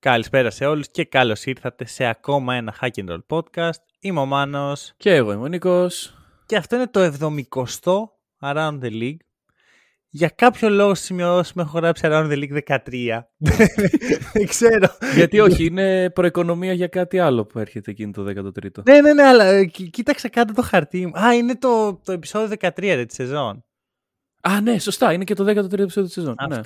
Καλησπέρα σε όλους και καλώς ήρθατε σε ακόμα ένα Hack and Roll podcast. Είμαι ο Μάνος Και εγώ είμαι ο Νίκος. και αυτό είναι το 70ο Around the League. Για κάποιο λόγο στις σημειώσεις με έχω γράψει Around the League 13. Δεν ξέρω. Γιατί όχι, είναι προοικονομία για κάτι άλλο που έρχεται εκείνο το 13ο. Ναι, ναι, ναι, αλλά ε, κοί- κοίταξα κάτω το χαρτί μου. Α, είναι το, το επεισόδιο 13 ρε, της σεζόν. Α, ναι, σωστά, είναι και το 13ο επεισόδιο της σεζόν. Ναι.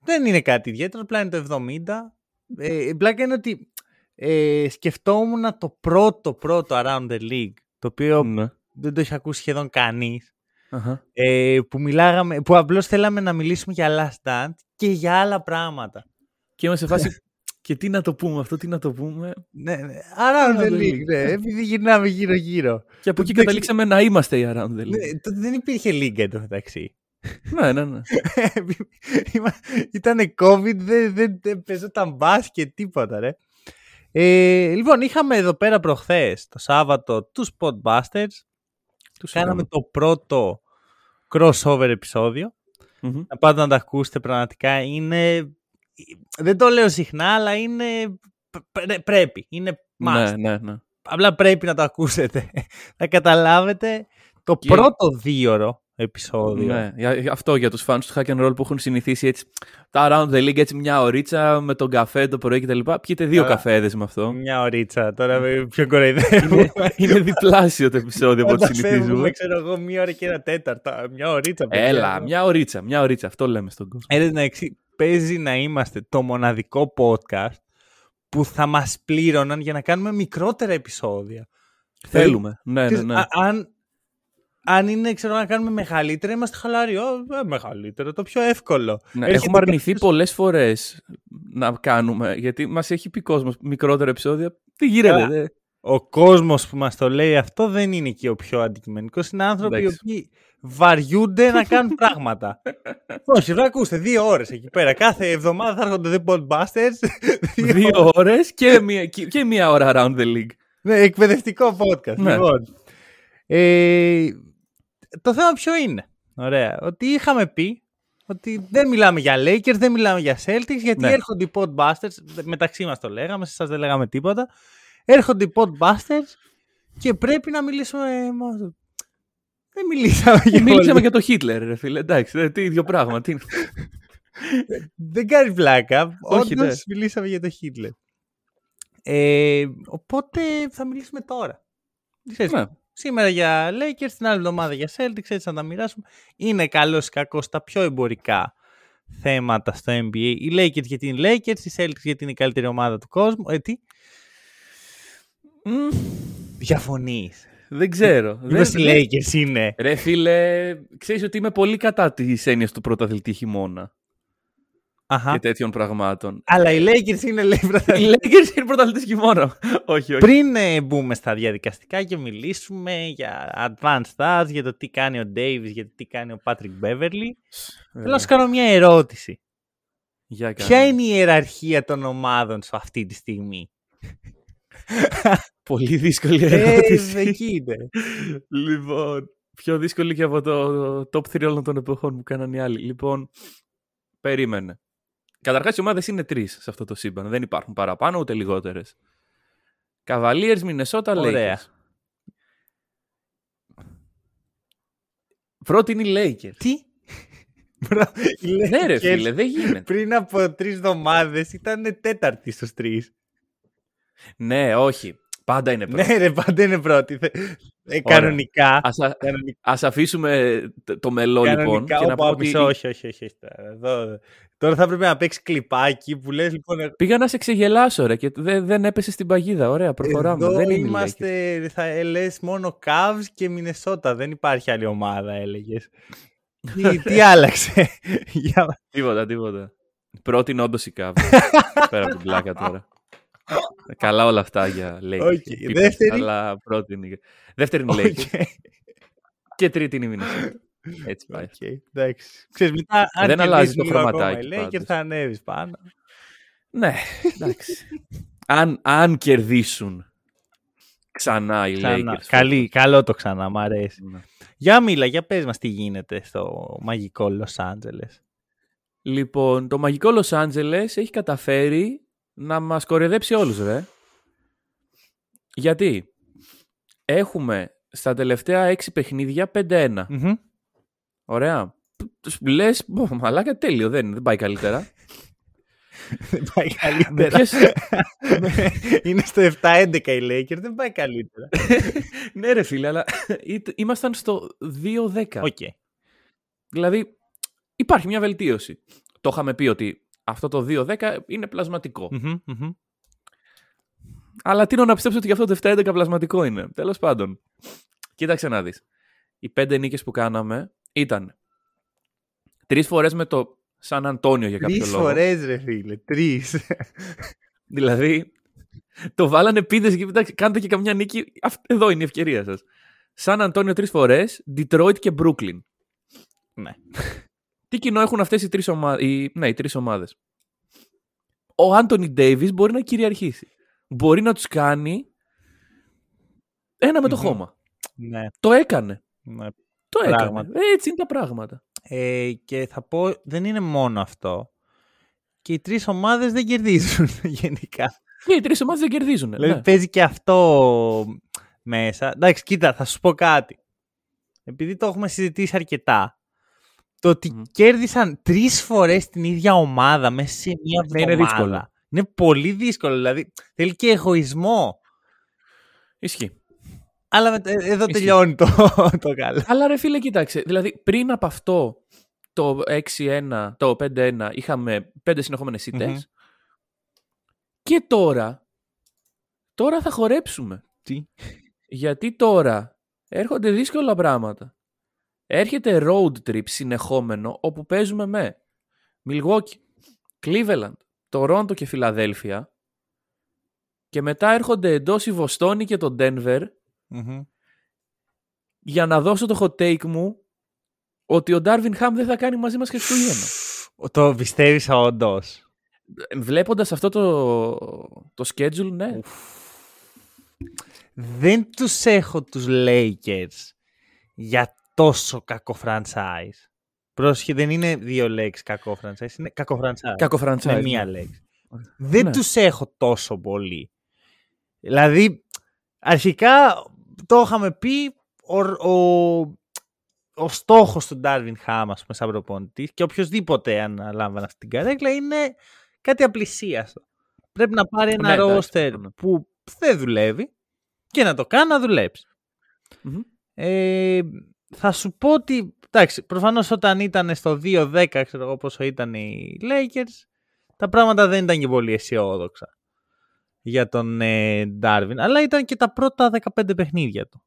Αυτό δεν είναι κάτι ιδιαίτερο, απλά είναι το 70. Ε, η πλάκα είναι ότι ε, σκεφτόμουν το πρώτο πρώτο Around the League, το οποίο Ναι. δεν το έχει ακούσει σχεδόν κανείς, Αχα. ε, που, μιλάγαμε, που απλώς θέλαμε να μιλήσουμε για Last Dance και για άλλα πράγματα. Και είμαστε σε φάση. και τι να το πούμε αυτό, τι να το πούμε; Ναι, ναι. Around the the League, League. ναι, επειδή γυρνάμε γύρω-γύρω. Και από εκεί Δεν καταλήξαμε να είμαστε οι Around the League. Ναι, τότε δεν υπήρχε λίγκα εντωμεταξύ. Ναι, ναι, ναι. Ήταν COVID, δεν, δεν, δεν παίζονταν μπάσκετ, τίποτα ρε. Ε, λοιπόν, είχαμε εδώ πέρα προχθές, το Σάββατο, τους Podbusters. Τους Κάναμε το πρώτο crossover επεισόδιο. Μμμ. Να πάτε να τα ακούσετε πραγματικά. Είναι... Δεν το λέω συχνά, αλλά είναι... πρέ- πρέπει. Είναι must. Ναι, ναι, ναι. Απλά πρέπει να το ακούσετε. Θα καταλάβετε το Και- πρώτο δίωρο επεισόδιο. Ναι, για- για αυτό για τους fans του Hack and Roll που έχουν συνηθίσει έτσι τα Around the League έτσι μια ωρίτσα με τον καφέ το πρωί κτλ. Πιείτε δύο Καλά. καφέδες με αυτό. Μια ωρίτσα. Τώρα με πιο κοροϊδεύουμε. είναι, είναι διπλάσιο το επεισόδιο από ό,τι Όταν φεύγουμε, συνηθίζουμε. ξέρω εγώ, μία ώρα και ένα τέταρτο. Μια ωρίτσα. παιδιά. Έλα, μια ωρίτσα, μια ωρίτσα. Αυτό λέμε στον κόσμο. Ε, εντάξει, παίζει να είμαστε το μοναδικό podcast που θα μας πλήρωναν για να κάνουμε μικρότερα επεισόδια. Θέλουμε. Ναι, ναι, Ξέρεις, ναι. α- αν, αν είναι, ξέρω, να κάνουμε μεγαλύτερα, είμαστε χαλαροί. Ω, ε, μεγαλύτερο, το πιο εύκολο. Ναι, Έρχεται έχουμε αρνηθεί κάποιος- πολλές φορές να κάνουμε, γιατί μας έχει πει κόσμος μικρότερα επεισόδια. Τι γίνεται, Καλά. δε. Ο κόσμος που μας το λέει αυτό δεν είναι και ο πιο αντικειμενικός. Είναι άνθρωποι οι Εντάξει. οποίοι βαριούνται να κάνουν πράγματα. Όχι, βρε, ακούστε, δύο ώρες εκεί πέρα. Κάθε εβδομάδα θα έρχονται The Podbusters. Δύο ώρες και, μία- και, και μία ώρα around the league. Ναι, εκπαιδευτικό podcast. Ναι. Λοιπόν, ε, το θέμα ποιο είναι; Ωραία. Ότι είχαμε πει ότι δεν μιλάμε για Lakers, δεν μιλάμε για Celtics, γιατί Ναι. έρχονται οι Podbusters, μεταξύ μας το λέγαμε, σε εσάς δεν λέγαμε τίποτα, έρχονται οι Podbusters και πρέπει να μιλήσουμε... μα- Δεν μιλήσαμε για Μίλησαμε πολύ. για το Χίτλερ, ρε φίλε. Εντάξει, δε, τι ίδιο πράγμα. Τι... Δεν κάνει πλάκα. Όχι, Όντως ναι. μιλήσαμε για το Hitler. Ε, οπότε θα μιλήσουμε τώρα. Ξέρεις, Ναι. Σήμερα για Lakers, την άλλη εβδομάδα για Celtics, έτσι να τα μοιράσουμε. Είναι καλός ή κακός τα πιο εμπορικά θέματα στο NBA. Οι Lakers γιατί είναι Lakers, οι Celtics γιατί είναι η καλύτερη ομάδα του κόσμου. Ε, τι, Μμ, διαφωνείς. δεν ξέρω. Μήπως Δεν- οι Lakers είναι. Ρε φίλε, ξέρεις ότι είμαι πολύ κατά τη έννοια του πρωταθλητή χειμώνα Αχα. και τέτοιων πραγμάτων. Αλλά οι Lakers είναι λέει Οι πρωταθλητές. Lakers είναι πρωταθλητής χειμώνα. όχι, όχι. Πριν ε, μπούμε στα διαδικαστικά και μιλήσουμε για advanced stars, για το τι κάνει ο Davis, για το τι κάνει ο Patrick Beverly, θέλω να σου κάνω μια ερώτηση. Για κάνε. Ποια είναι η ιεραρχία των ομάδων σου αυτή τη στιγμή; Πολύ δύσκολη Ε, ερώτηση. εκεί είναι. λοιπόν, πιο δύσκολη και από το top 3 όλων των εποχών που κάνανε οι άλλοι. Λοιπόν, περίμενε. Καταρχάς οι ομάδες είναι τρεις σε αυτό το σύμπαν. Δεν υπάρχουν παραπάνω ούτε λιγότερες. Cavaliers, Minnesota, Ωραία. Lakers. Πρώτη είναι οι Lakers. Τι; Μπρα- οι ναι ρε Lakers φίλε, δεν γίνεται. Πριν από τρεις εβδομάδες ήταν τέταρτη στους τρεις. ναι, όχι. Πάντα είναι πρώτη. Ναι, ρε, πάντα είναι πρώτη. Θε- Ε, Ωραία. κανονικά. Ας, α- κανονικά, ας αφήσουμε το- το μελό λοιπόν κανονικά και να όπου πω άπεις- ότι όχι, όχι, όχι. όχι, τώρα, εδώ- Τώρα θα πρέπει να παίξεις κλιπάκι που λες λοιπόν. ε, πήγα να σε ξεγελάσω ρε και δεν, δεν έπεσε στην παγίδα. Ωραία, προχωράμε. Εδώ δεν είναι οι Lakers. είμαστε, θα λες μόνο Cavs και Μινεσότα. Δεν υπάρχει άλλη ομάδα, έλεγες. τι, τι άλλαξε; Για... Τίποτα, τίποτα. Πρώτη είναι όντως η Cavs. Πέρα από την πλάκα τώρα. Καλά όλα αυτά για Lakers. Οκ, και Clippers, δεύτερη. Αλλά πρώτη είναι... Δεύτερη είναι Lakers. Οκ. Και τρίτη είναι η Minnesota. Έτσι πάει. Οκ, εντάξει. Ξέρεις, μετά, αν Δεν αλλάζει κερδίσουν το λίγο ακόμα χρωματάκι οι Lakers, πάντως. θα ανέβεις πάνω. Ναι, εντάξει. αν, αν κερδίσουν ξανά οι Ξανά. Lakers. Καλή, καλό το ξανά, μ' αρέσει. Ναι. Για μίλα, για πες μας τι γίνεται στο μαγικό Los Angeles. Λοιπόν, το μαγικό Los Angeles έχει καταφέρει να μας κορεδέψει όλους, ρε. Γιατί; Έχουμε στα τελευταία έξι παιχνίδια 5-1. Μμμ. Ωραία. Τους λες, «Μπο, μαλάκα τέλειο, δεν, είναι, δεν πάει καλύτερα. Δεν πάει Με καλύτερα. ποιες- Είναι στο 7-11 οι Lakers, δεν πάει καλύτερα. ναι ρε φίλε, αλλά είτε- ήμασταν στο 2-10. Οκ. Δηλαδή υπάρχει μια βελτίωση. Το είχαμε πει ότι αυτό το 2-10 είναι πλασματικό. Μμμ, μμμ. Αλλά τείνω να πιστέψω ότι γι' αυτό το 7-11 πλασματικό είναι. Τέλος πάντων. Κοίταξε να δεις. Οι πέντε νίκες που κάναμε ήταν τρεις φορές με το Σαν Αντώνιο για κάποιο Τρεις λόγο. φορές ρε φίλε, τρεις. Δηλαδή, το βάλανε παίδες και κοιτάξτε, κάντε και καμιά νίκη. Αυτ- Εδώ είναι η ευκαιρία σας. Σαν Αντώνιο τρεις φορές, Detroit και Brooklyn. ναι. Τι κοινό έχουν αυτές οι τρεις ομάδε. Ναι, οι τρεις ομάδες; Ο Άντωνι Ντέιβις μπορεί να κυριαρχήσει. Μπορεί να τους κάνει ένα με το Μμμ. χώμα. ναι, Το έκανε. ναι. Το έκανε. Πράγματι. Έτσι είναι τα πράγματα. Ε, και θα πω, δεν είναι μόνο αυτό. Και οι τρεις ομάδες δεν κερδίζουν γενικά. Και οι τρεις ομάδες δεν κερδίζουν. Δηλαδή Ναι. παίζει και αυτό μέσα. Εντάξει, κοίτα, θα σου πω κάτι. Επειδή το έχουμε συζητήσει αρκετά. Το ότι Μμμ. κέρδισαν τρεις φορές την ίδια ομάδα μέσα σε μία Ναι, είναι εβδομάδα. δύσκολο. Είναι πολύ δύσκολο. Δηλαδή θέλει και εγωισμό. Ισχύει. Αλλά με- ε, εδώ Ισχύει. τελειώνει το, το καλό. Αλλά ρε φίλε, κοίταξε. Δηλαδή, πριν από αυτό το 6-1, το 5-1, είχαμε πέντε συνεχόμενες ήττες. Μμμ. Και τώρα, τώρα θα χορέψουμε. Τι; Γιατί τώρα έρχονται δύσκολα πράγματα. Έρχεται road trip συνεχόμενο όπου παίζουμε με Milwaukee, Cleveland, Toronto και Φιλαδέλφια και μετά έρχονται εντός η Βοστόνη και το Denver Μμμ. για να δώσω το hot take μου ότι ο Darvin Ham δεν θα κάνει μαζί μας Χριστούγεννα. Το πιστεύεις όντως. Βλέποντας αυτό το, το schedule, ναι. Δεν τους έχω τους Lakers για τόσο κακό franchise. Πρόσχε, δεν είναι δύο λέξεις κακό franchise, είναι κακό franchise. Κακό franchise. με ναι. μία λέξη. Δεν Ναι. τους έχω τόσο πολύ. Δηλαδή, αρχικά το είχαμε πει, ο, ο, ο στόχος του Darwin Ham, ας πούμε, σαν προπονητής και οποιοδήποτε αναλάμβανε αυτή την καρέκλα είναι κάτι απλησίαστο. Πρέπει να πάρει ένα Ναι, εντάξει, ρόστερ ναι. που δεν δουλεύει και να το κάνει να δουλέψει. Μμμ. Ε, θα σου πω ότι, εντάξει, προφανώς όταν ήταν στο 2-10, ξέρω εγώ πόσο ήταν οι Lakers, τα πράγματα δεν ήταν και πολύ αισιόδοξα για τον ε, Darwin, αλλά ήταν και τα πρώτα 15 παιχνίδια του.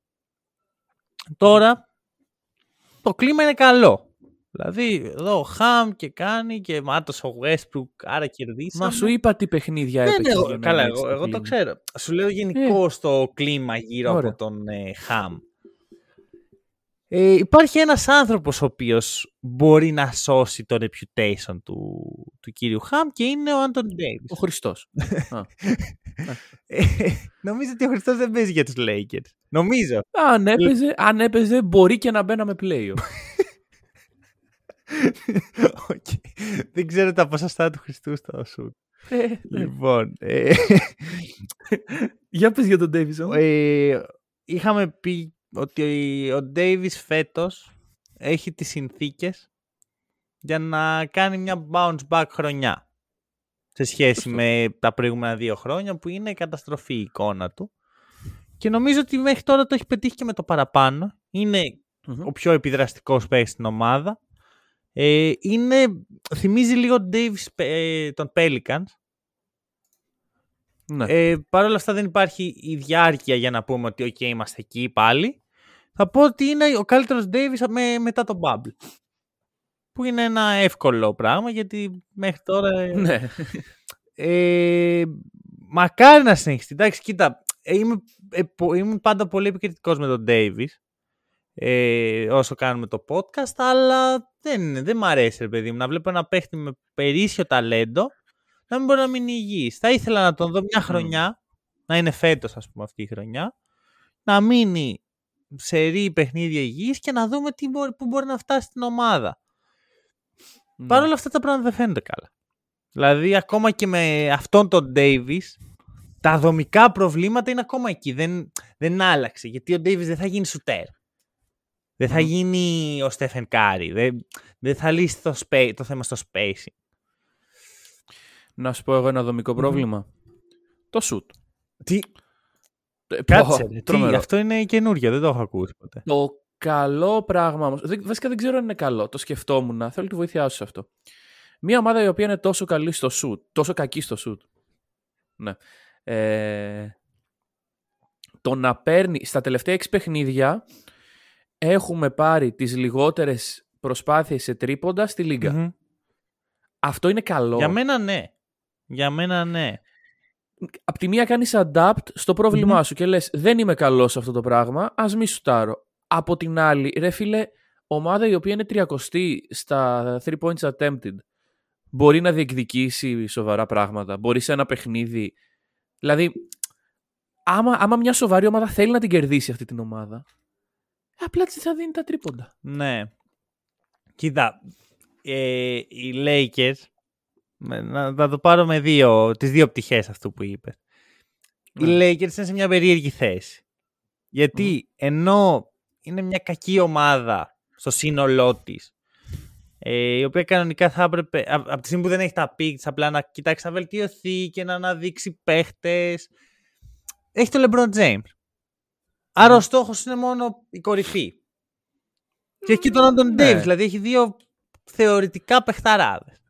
Τώρα, το κλίμα είναι καλό. Δηλαδή, εδώ ο Χαμ και κάνει και μάτος ο Westbrook, άρα κερδίσαμε. Μα σου είπα τι παιχνίδια Ναι, ναι, έπαιξε. εγώ- για να καλά, είναι έτσι εγώ, το εγώ το κλίμα. ξέρω. Σου λέω γενικώ το κλίμα γύρω Ωραία. από τον ε, Χαμ. Ε, υπάρχει ένας άνθρωπος ο οποίος μπορεί να σώσει το reputation του, του κύριου Χαμ και είναι ο Άντων Ντέιβις. Ο Χριστός. Ε, νομίζω ότι ο Χριστός δεν παίζει για τους Lakers. Νομίζω. αν, έπαιζε, αν έπαιζε, μπορεί και να μπαίναμε πλέον. Οκ. Δεν ξέρω τα ποσοστά του Χριστού στο σουτ. Ε, λοιπόν, ε, Για πες για τον Davis ε, είχαμε πει ότι ο Davis φέτος έχει τις συνθήκες για να κάνει μια bounce back χρονιά σε σχέση Σωστό. με τα προηγούμενα δύο χρόνια που είναι καταστροφή η εικόνα του και νομίζω ότι μέχρι τώρα το έχει πετύχει και με το παραπάνω είναι ο πιο επιδραστικός παίκτης στην ομάδα ε, είναι, θυμίζει λίγο τον Davis ε, των Pelicans Ναι. ε, Παρ' όλα αυτά δεν υπάρχει η διάρκεια για να πούμε ότι ok είμαστε εκεί πάλι. Θα πω ότι είναι ο καλύτερος Davis με, μετά το Bubble. Που είναι ένα εύκολο πράγμα γιατί μέχρι τώρα... ε, ναι. ε, μακάρι να συνεχιστεί. Εντάξει, κοίτα, ε, είμαι, ε, είμαι πάντα πολύ επικριτικός με τον Davis ε, όσο κάνουμε το podcast, αλλά δεν, δεν μ' αρέσει, ρε παιδί μου, να βλέπω ένα παίχτη με περίσσιο ταλέντο να μην μπορεί να μείνει υγιής. Θα ήθελα να τον δω μια χρονιά, να είναι φέτος ας πούμε αυτή η χρονιά, να μείνει σερί παιχνίδια υγιής και να δούμε τι μπορεί, που μπορεί να φτάσει στην ομάδα. Mm. Παρ' όλα αυτά τα πράγματα δεν φαίνονται καλά. Δηλαδή ακόμα και με αυτόν τον Davis τα δομικά προβλήματα είναι ακόμα εκεί. Δεν, δεν άλλαξε. Γιατί ο Davis δεν θα γίνει σουτέρ. Δεν θα γίνει ο Στέφεν Κάρι. Δεν, δεν θα λύσει το, το θέμα στο spacing. Να σου πω εγώ ένα δομικό πρόβλημα. Το shoot. Τι; Ε, Κάτσε. τι, αυτό είναι καινούργιο. Δεν το έχω ακούσει ποτέ. Το καλό πράγμα όμως. Βασικά δεν ξέρω αν είναι καλό. Το σκεφτόμουν. Θέλω τη βοήθειά σου σε αυτό. Μια ομάδα η οποία είναι τόσο καλή στο shoot. Τόσο κακή στο shoot. Ναι. Ε, το να παίρνει στα τελευταία 6 παιχνίδια έχουμε πάρει τις λιγότερες προσπάθειες σε τρίποντα στη λιγα Αυτό είναι καλό. Για μένα ναι. Για μένα ναι. Απ' τη μία κάνεις adapt στο πρόβλημά σου και λες δεν είμαι καλός σε αυτό το πράγμα, ας μη σουτάρω. Από την άλλη, ρε φίλε, ομάδα η οποία είναι τριακοστή στα 3 points attempted μπορεί να διεκδικήσει σοβαρά πράγματα. Μπορεί σε ένα παιχνίδι. Δηλαδή, άμα, άμα μια σοβαρή ομάδα θέλει να την κερδίσει αυτή την ομάδα, απλά της θα δίνει τα τρίποντα. Ναι. Κοίτα, ε, οι Lakers, να, να το πάρω με δύο, τις δύο πτυχές αυτού που είπες. Οι ναι. Lakers είναι σε μια περίεργη θέση. Γιατί ενώ είναι μια κακή ομάδα στο σύνολό της, ε, η οποία κανονικά θα έπρεπε, από τη στιγμή που δεν έχει τα picks, απλά να κοιτάξει να βελτιωθεί και να αναδείξει παίχτες, έχει το LeBron James. Άρα ο στόχος είναι μόνο η κορυφή. Και έχει και τον Άντων ναι. δηλαδή έχει δύο θεωρητικά παιχταράδες.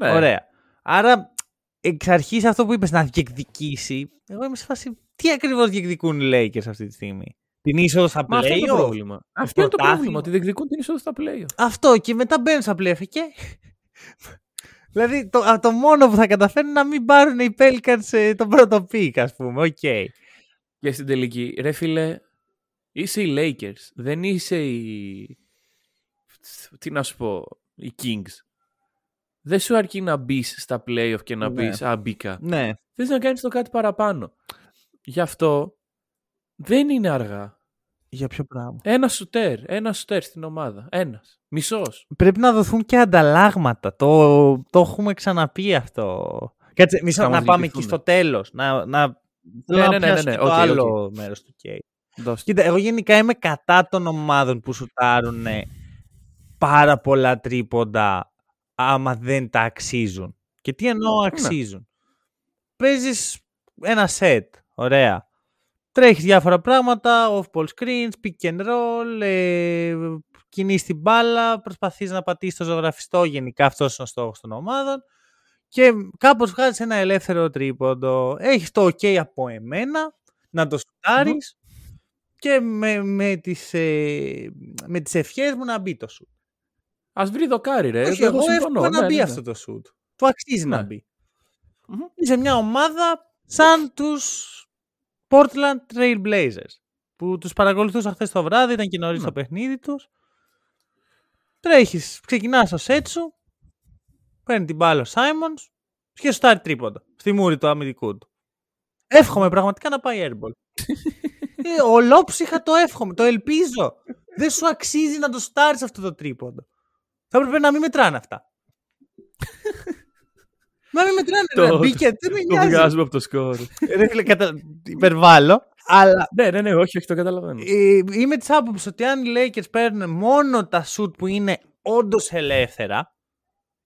Ναι. Ωραία. Άρα εξ αρχής αυτό που είπες να διεκδικήσει, εγώ είμαι σε φάση τι ακριβώς διεκδικούν οι Lakers αυτή τη στιγμή; Την είσοδο στα play. Αυτό είναι το πρόβλημα. Αυτό είναι το πρόβλημα, ότι διεκδικούν την είσοδο στα play. Αυτό και μετά μπαίνουν στα play και... δηλαδή το, το μόνο που θα καταφέρουν να μην πάρουν οι Pelicans ε, τον πρώτο pick ας πούμε. OK. Okay. Και στην τελική, ρε φίλε, είσαι οι Lakers, δεν είσαι οι... Τι να σου πω, οι Kings. Δεν σου αρκεί να μπεις στα playoff και να ναι. πεις Α, μπήκα. Ναι. Θες να κάνεις το κάτι παραπάνω. Γι' αυτό δεν είναι αργά. Για ποιο πράγμα; Ένα σουτέρ. Ένα σουτέρ στην ομάδα. Ένας. Μισός. Πρέπει να δοθούν και ανταλλάγματα. Το, το έχουμε ξαναπεί αυτό. Κάτσε, μισό, να πάμε εκεί στο τέλος. Να, να ναι, ναι, ναι, ναι, ναι. Το okay, άλλο okay. μέρος του Κέι. Κοίτα, εγώ γενικά είμαι κατά των ομάδων που σουτάρουν πάρα πολλά τρίποντα άμα δεν τα αξίζουν. Και τι εννοώ ναι. αξίζουν. Ναι. Παίζεις ένα σετ. Ωραία. Τρέχεις διάφορα πράγματα, off-ball screens, pick and roll, ε, κινείς την μπάλα, προσπαθείς να πατήσεις το ζωγραφιστό, γενικά αυτός είναι ο στόχος των ομάδων και κάπως βγάζεις ένα ελεύθερο τρίποντο. Έχεις το ok από εμένα, να το σουταρεις και με, με, τις, ε, με τις ευχές μου να μπει το σουτ. Ας βρει δοκάρι ρε. Όχι, εγώ, εύχομαι να ναι, μπει ναι, αυτό ναι. το σουτ. Του αξίζει να μπει. Mm-hmm. Είσαι μια ομάδα σαν τους Portland Trail Blazers που τους παρακολουθούσα χθες το βράδυ, ήταν και νωρίς το παιχνίδι τους. Τρέχεις, ξεκινάς στο σετ σου, παίρνει την μπάλα ο Σάιμονς και σουτάρει τρίποντα στη μούρη του αμυντικού του. Εύχομαι πραγματικά να πάει airball. ε, ολόψυχα το εύχομαι, το ελπίζω. Δεν σου αξίζει να το στάρεις αυτό το τρίποντο. Θα έπρεπε να μην μετράνε αυτά. να μην μετράνε. Το, μπήκε, δεν με νοιάζει. Το βγάζουμε από το σκορ. Ρε φίλε, κατα... υπερβάλλω. Αλλά... Ναι, ναι, ναι, όχι, όχι, το καταλαβαίνω. Ε, είμαι της άποψης ότι αν οι Lakers παίρνουν μόνο τα shoot που είναι όντως ελεύθερα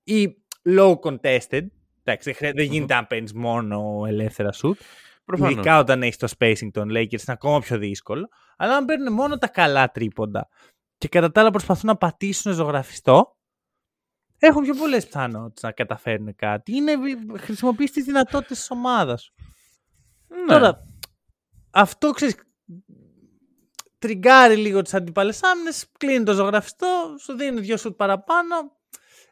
ή low contested, εντάξει, δεν γίνεται αν παίρνεις μόνο ελεύθερα shoot. Προφανώς. Ειδικά όταν έχεις το spacing των Lakers είναι ακόμα πιο δύσκολο. Αλλά αν παίρνουν μόνο τα καλά τρίποντα και κατά τα άλλα προσπαθούν να πατήσουν ζωγραφιστό, έχουν πιο πολλές πιθανότητες να καταφέρουν κάτι. Είναι χρησιμοποιείς τις δυνατότητες της ομάδας σου. Ναι. Τώρα, αυτό ξέρεις. Τριγκάρει λίγο τις αντίπαλε άμυνες, κλείνει το ζωγραφιστό, σου δίνει δύο σουτ παραπάνω.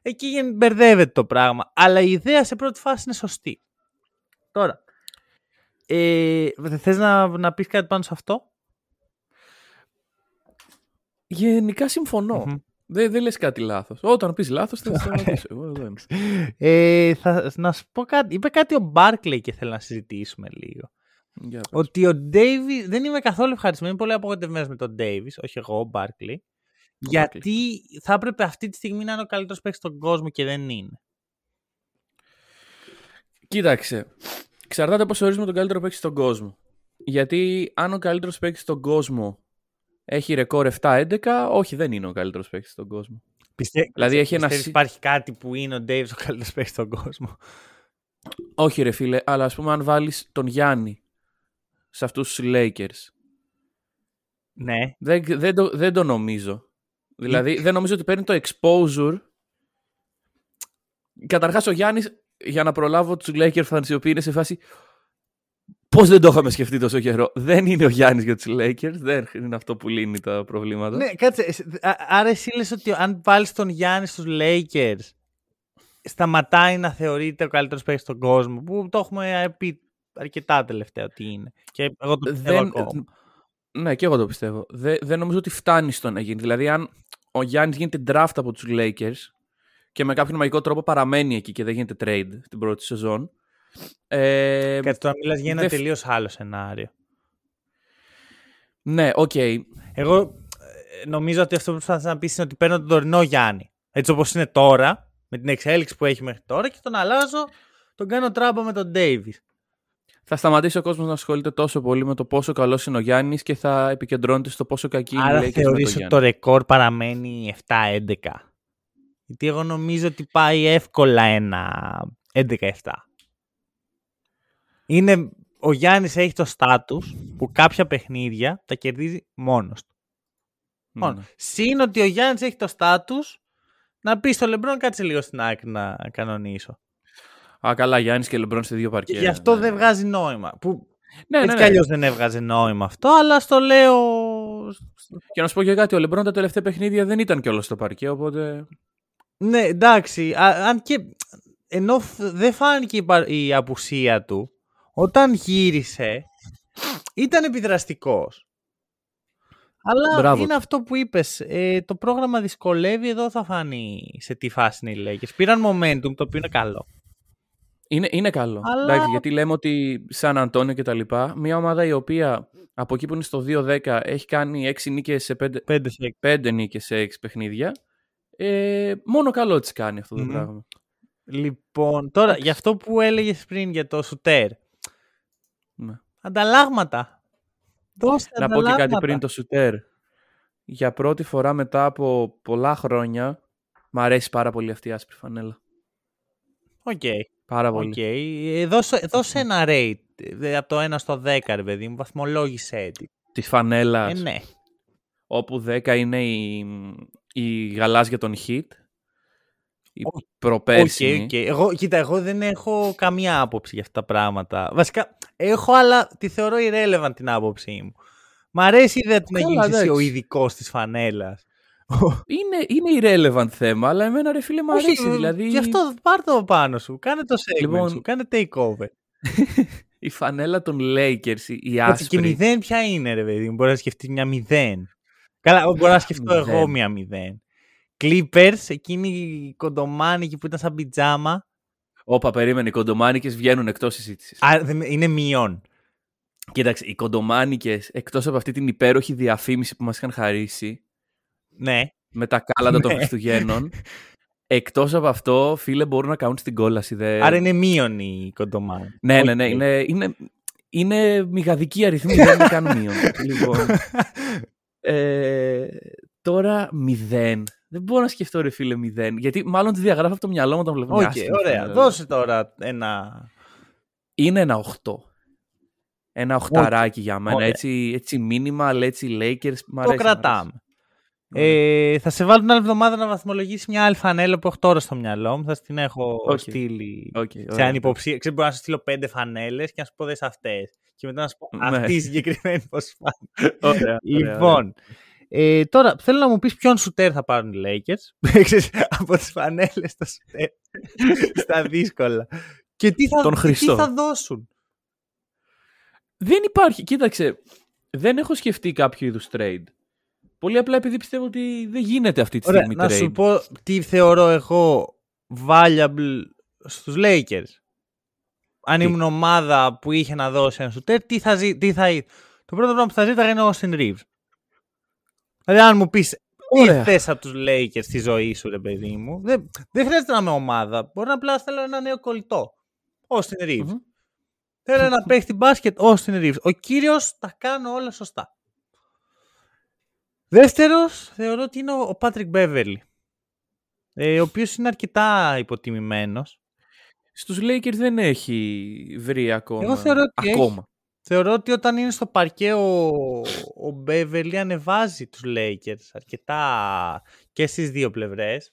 Εκεί μπερδεύεται το πράγμα. Αλλά η ιδέα σε πρώτη φάση είναι σωστή. τώρα. Ε, θες να, να πεις κάτι πάνω σε αυτό; Γενικά συμφωνώ. Μμμ. Δεν, δεν λες κάτι λάθος. Όταν πεις λάθος θα σε σταματήσω. Εγώ εδώ είμαι. Ε, θα, να σου πω κάτι. Είπε κάτι ο Μπάρκλεϊ και θέλω να συζητήσουμε λίγο. Για πες. Ότι ο Ντέιβι δεν είμαι καθόλου ευχαριστημένο. Είμαι πολύ απογοητευμένος με τον Ντέιβι, όχι εγώ, ο Μπάρκλεϊ. Γιατί θα έπρεπε αυτή τη στιγμή να είναι ο καλύτερος παίκτης στον κόσμο και δεν είναι. Κοίταξε. Εξαρτάται πώς ορίζουμε τον καλύτερο παίκτη στον κόσμο. Γιατί αν ο καλύτερος παίκτης στον κόσμο έχει ρεκόρ 7-11, όχι, δεν είναι ο καλύτερος παίκτης στον κόσμο. Πιστε... Δηλαδή έχει ένα πιστεύεις συ- υπάρχει κάτι που είναι ο Ντέιβι ο καλύτερος παίκτης στον κόσμο; Όχι, ρε φίλε, αλλά ας πούμε, αν βάλεις τον Γιάννη σε αυτούς τους Lakers. Ναι. Δεν, δεν, το, δεν το νομίζω. Δηλαδή, δεν νομίζω ότι παίρνει το exposure. Καταρχάς, ο Γιάννης, για να προλάβω τους Lakers fans οι οποίοι είναι σε φάση. Πώς δεν το είχαμε σκεφτεί τόσο καιρό; Δεν είναι ο Γιάννης για τους Lakers. Δεν είναι αυτό που λύνει τα προβλήματα. ναι, κάτσε. εσύ- α- Άρα εσύ λες ότι αν βάλεις τον Γιάννη στους Lakers σταματάει να θεωρείται ο καλύτερος παίκτης στον κόσμο. Που το έχουμε πει αρκετά τελευταία ότι είναι. Και εγώ το πιστεύω δεν, ακόμα. ναι, και εγώ το πιστεύω. Δεν, δεν νομίζω ότι φτάνει στο να γίνει. Δηλαδή, αν ο Γιάννης γίνεται draft από τους Lakers και με κάποιον μαγικό τρόπο παραμένει εκεί και δεν γίνεται trade την πρώτη σεζόν. Ε, Κάτσε τώρα μιλάς για ένα δεν φ- τελείως άλλο σενάριο. ναι, οκ. Εγώ ε, νομίζω ότι αυτό που προσπάθησα να πεις είναι ότι παίρνω τον τωρινό Γιάννη. Έτσι όπως είναι τώρα, με την εξέλιξη που έχει μέχρι τώρα και τον αλλάζω, τον κάνω τράμπα με τον Ντέιβι. Θα σταματήσει ο κόσμος να ασχολείται τόσο πολύ με το πόσο καλός είναι ο Γιάννης και θα επικεντρώνεται στο πόσο κακή είναι η Άρα Lakers με τον θεωρείς ότι Γιάννη. το ρεκόρ παραμένει 7-11. Γιατί εγώ νομίζω ότι πάει εύκολα ένα 11-7. Είναι, ο Γιάννης έχει το στάτους που κάποια παιχνίδια τα κερδίζει μόνος του. Ναι. Μόνος. Συν ότι ο Γιάννης έχει το στάτους να πει στο Λεμπρόν κάτσε λίγο στην άκρη να κανονίσω. Α, καλά, Γιάννης και Λεμπρόν σε δύο Και παρκέ. γι' αυτό ναι. δεν βγάζει νόημα. Που Ναι, ναι, έτσι ναι. κι αλλιώς δεν έβγαζε νόημα αυτό, αλλά στο λέω... Και να σου πω και κάτι, ο Λεμπρόν τα τελευταία παιχνίδια δεν ήταν κιόλας στο παρκέ, οπότε. Ναι, εντάξει. α- αν και ενώ φ- δεν φάνηκε η, πα- η απουσία του, όταν γύρισε ήταν επιδραστικός. Αλλά Μπράβο είναι του. αυτό που είπες. Ε, το πρόγραμμα δυσκολεύει, εδώ θα φανεί σε τι φάση είναι οι Lakers. Πήραν momentum, το οποίο είναι καλό. Είναι, είναι καλό. Αλλά- Εντάξει, γιατί λέμε ότι σαν Αντώνιο και τα λοιπά, μια ομάδα η οποία από εκεί που είναι στο 2-10 έχει κάνει 6 νίκες σε 5, 5 σε 5 νίκες σε 6 παιχνίδια. Ε, μόνο καλό της κάνει αυτό το Μμμ. πράγμα. Λοιπόν, τώρα για αυτό που έλεγες πριν για το σουτέρ. Ναι. Ανταλλάγματα. Δώστε Να πω και κάτι ανταλλάγματα. πριν το σουτέρ. Για πρώτη φορά μετά από πολλά χρόνια, μ' αρέσει πάρα πολύ αυτή η άσπρη φανέλα. Οκ. Πάρα πολύ. Οκ. Ε, δώσε, δώσε ένα rate ε, από το 1 στο 10, ρε παιδί μου. Βαθμολόγησέ τη. Της φανέλας. Ε, ναι. όπου 10 είναι η, η γαλάζια των Heat. Η Οκ, προπέρσινη. οκ. Εγώ, κοίτα, εγώ δεν έχω καμία άποψη για αυτά τα πράγματα. Βασικά, έχω, αλλά τη θεωρώ irrelevant την άποψή μου. Μ' αρέσει η ιδέα του να Καλά, γίνεις εσύ ο εντάξει. ειδικός της φανέλας. Είναι, είναι irrelevant θέμα, αλλά εμένα ρε φίλε μου αρέσει. δηλαδή Γι' αυτό πάρ' το πάνω σου. Κάνε το segment Λοιπόν, σου. Κάνε takeover. η φανέλα των Lakers, η- η Έτσι, και άσπρη. μηδέν ποια είναι, ρε παιδί μου. Μπορείς να σκεφτείς μια μηδέν. Καλά, μπορώ να σκεφτώ Μηδέν. εγώ μια μηδέν. Clippers, εκείνη η κοντομάνικη που ήταν σαν πιτζάμα. Όπα, περίμενε, οι κοντομάνικες βγαίνουν εκτός συζήτησης. Α, δεν- είναι μειών. Κοίταξε, οι κοντομάνικες, εκτός από αυτή την υπέροχη διαφήμιση που μας είχαν χαρίσει, Ναι. με τα κάλαντα των Ναι. Χριστουγέννων, εκτός από αυτό, φίλε, μπορούν να καούν στην κόλαση. Δε... Άρα είναι μείον η κοντομάνικη. Ναι, ναι, ναι. Οκ. Είναι, είναι, είναι μιγαδικοί αριθμοί, δεν είναι καν μείον. λοιπόν, ε, τώρα μηδέν. Δεν μπορώ να σκεφτώ ρε φίλε μηδέν. Γιατί μάλλον τη διαγράφω από το μυαλό μου όταν βλέπω μια Οκ, άσπρη ωραία. φανέλα. Δώσε τώρα ένα. Είναι ένα 8. Ένα οχταράκι για μένα. Ωραία. Έτσι, έτσι minimal, έτσι Lakers. Μ' Το αρέσει, μ' κρατάμε. αρέσει. Ε, θα σε βάλω την άλλη εβδομάδα να βαθμολογήσεις μια άλλη φανέλα που έχω τώρα στο μυαλό μου. Θα στην έχω Οκ. στείλει Οκ, σε ωραία. ανυποψία. Ξέρω, μπορώ να σου στείλω πέντε φανέλες και να σου πω δες αυτές. Και μετά να σου πω Ναι. αυτή η συγκεκριμένη πώς φάνηκε. Ωραία, ωραία, ωραία. Λοιπόν, ε, τώρα θέλω να μου πεις ποιον σουτέρ θα πάρουν οι Lakers. Ξέρεις, από τις φανέλες στο σουτέρ. στα δύσκολα. Και τι θα, Τον και Χριστό. τι θα δώσουν; Δεν υπάρχει. Κοίταξε, δεν έχω σκεφτεί κάποιο είδους trade. Πολύ απλά επειδή πιστεύω ότι δεν γίνεται αυτή τη Ωραία, στιγμή να trade. σου πω τι θεωρώ εγώ valuable στους Lakers. Αν Τι; ήμουν ομάδα που είχε να δώσει ένα σουτέρ, τι θα, ζη, τι θα ήθελα. Το πρώτο πράγμα που θα ζήταγα είναι ο Austin Reeves. Δηλαδή, αν μου πεις τι Ωραία. θες από τους Lakers στη ζωή σου, ρε παιδί μου, δεν, δεν χρειάζεται να είμαι ομάδα. Μπορεί να απλά θέλω ένα νέο κολλητό. Austin Reeves. Μμμ. Θέλω να παίχτη μπάσκετ, Austin Reeves. Ο κύριος τα κάνω όλα σωστά. Δεύτερος, θεωρώ ότι είναι ο- ο Patrick Beverly. Ε, ο οποίος είναι αρκετά υποτιμημένος. Στους Lakers δεν έχει βρει ακόμα. Εγώ θεωρώ ότι έχει. Ακόμα. Θεωρώ ότι όταν είναι στο παρκέ ο, ο Beverly ανεβάζει τους Lakers αρκετά και στις δύο πλευρές.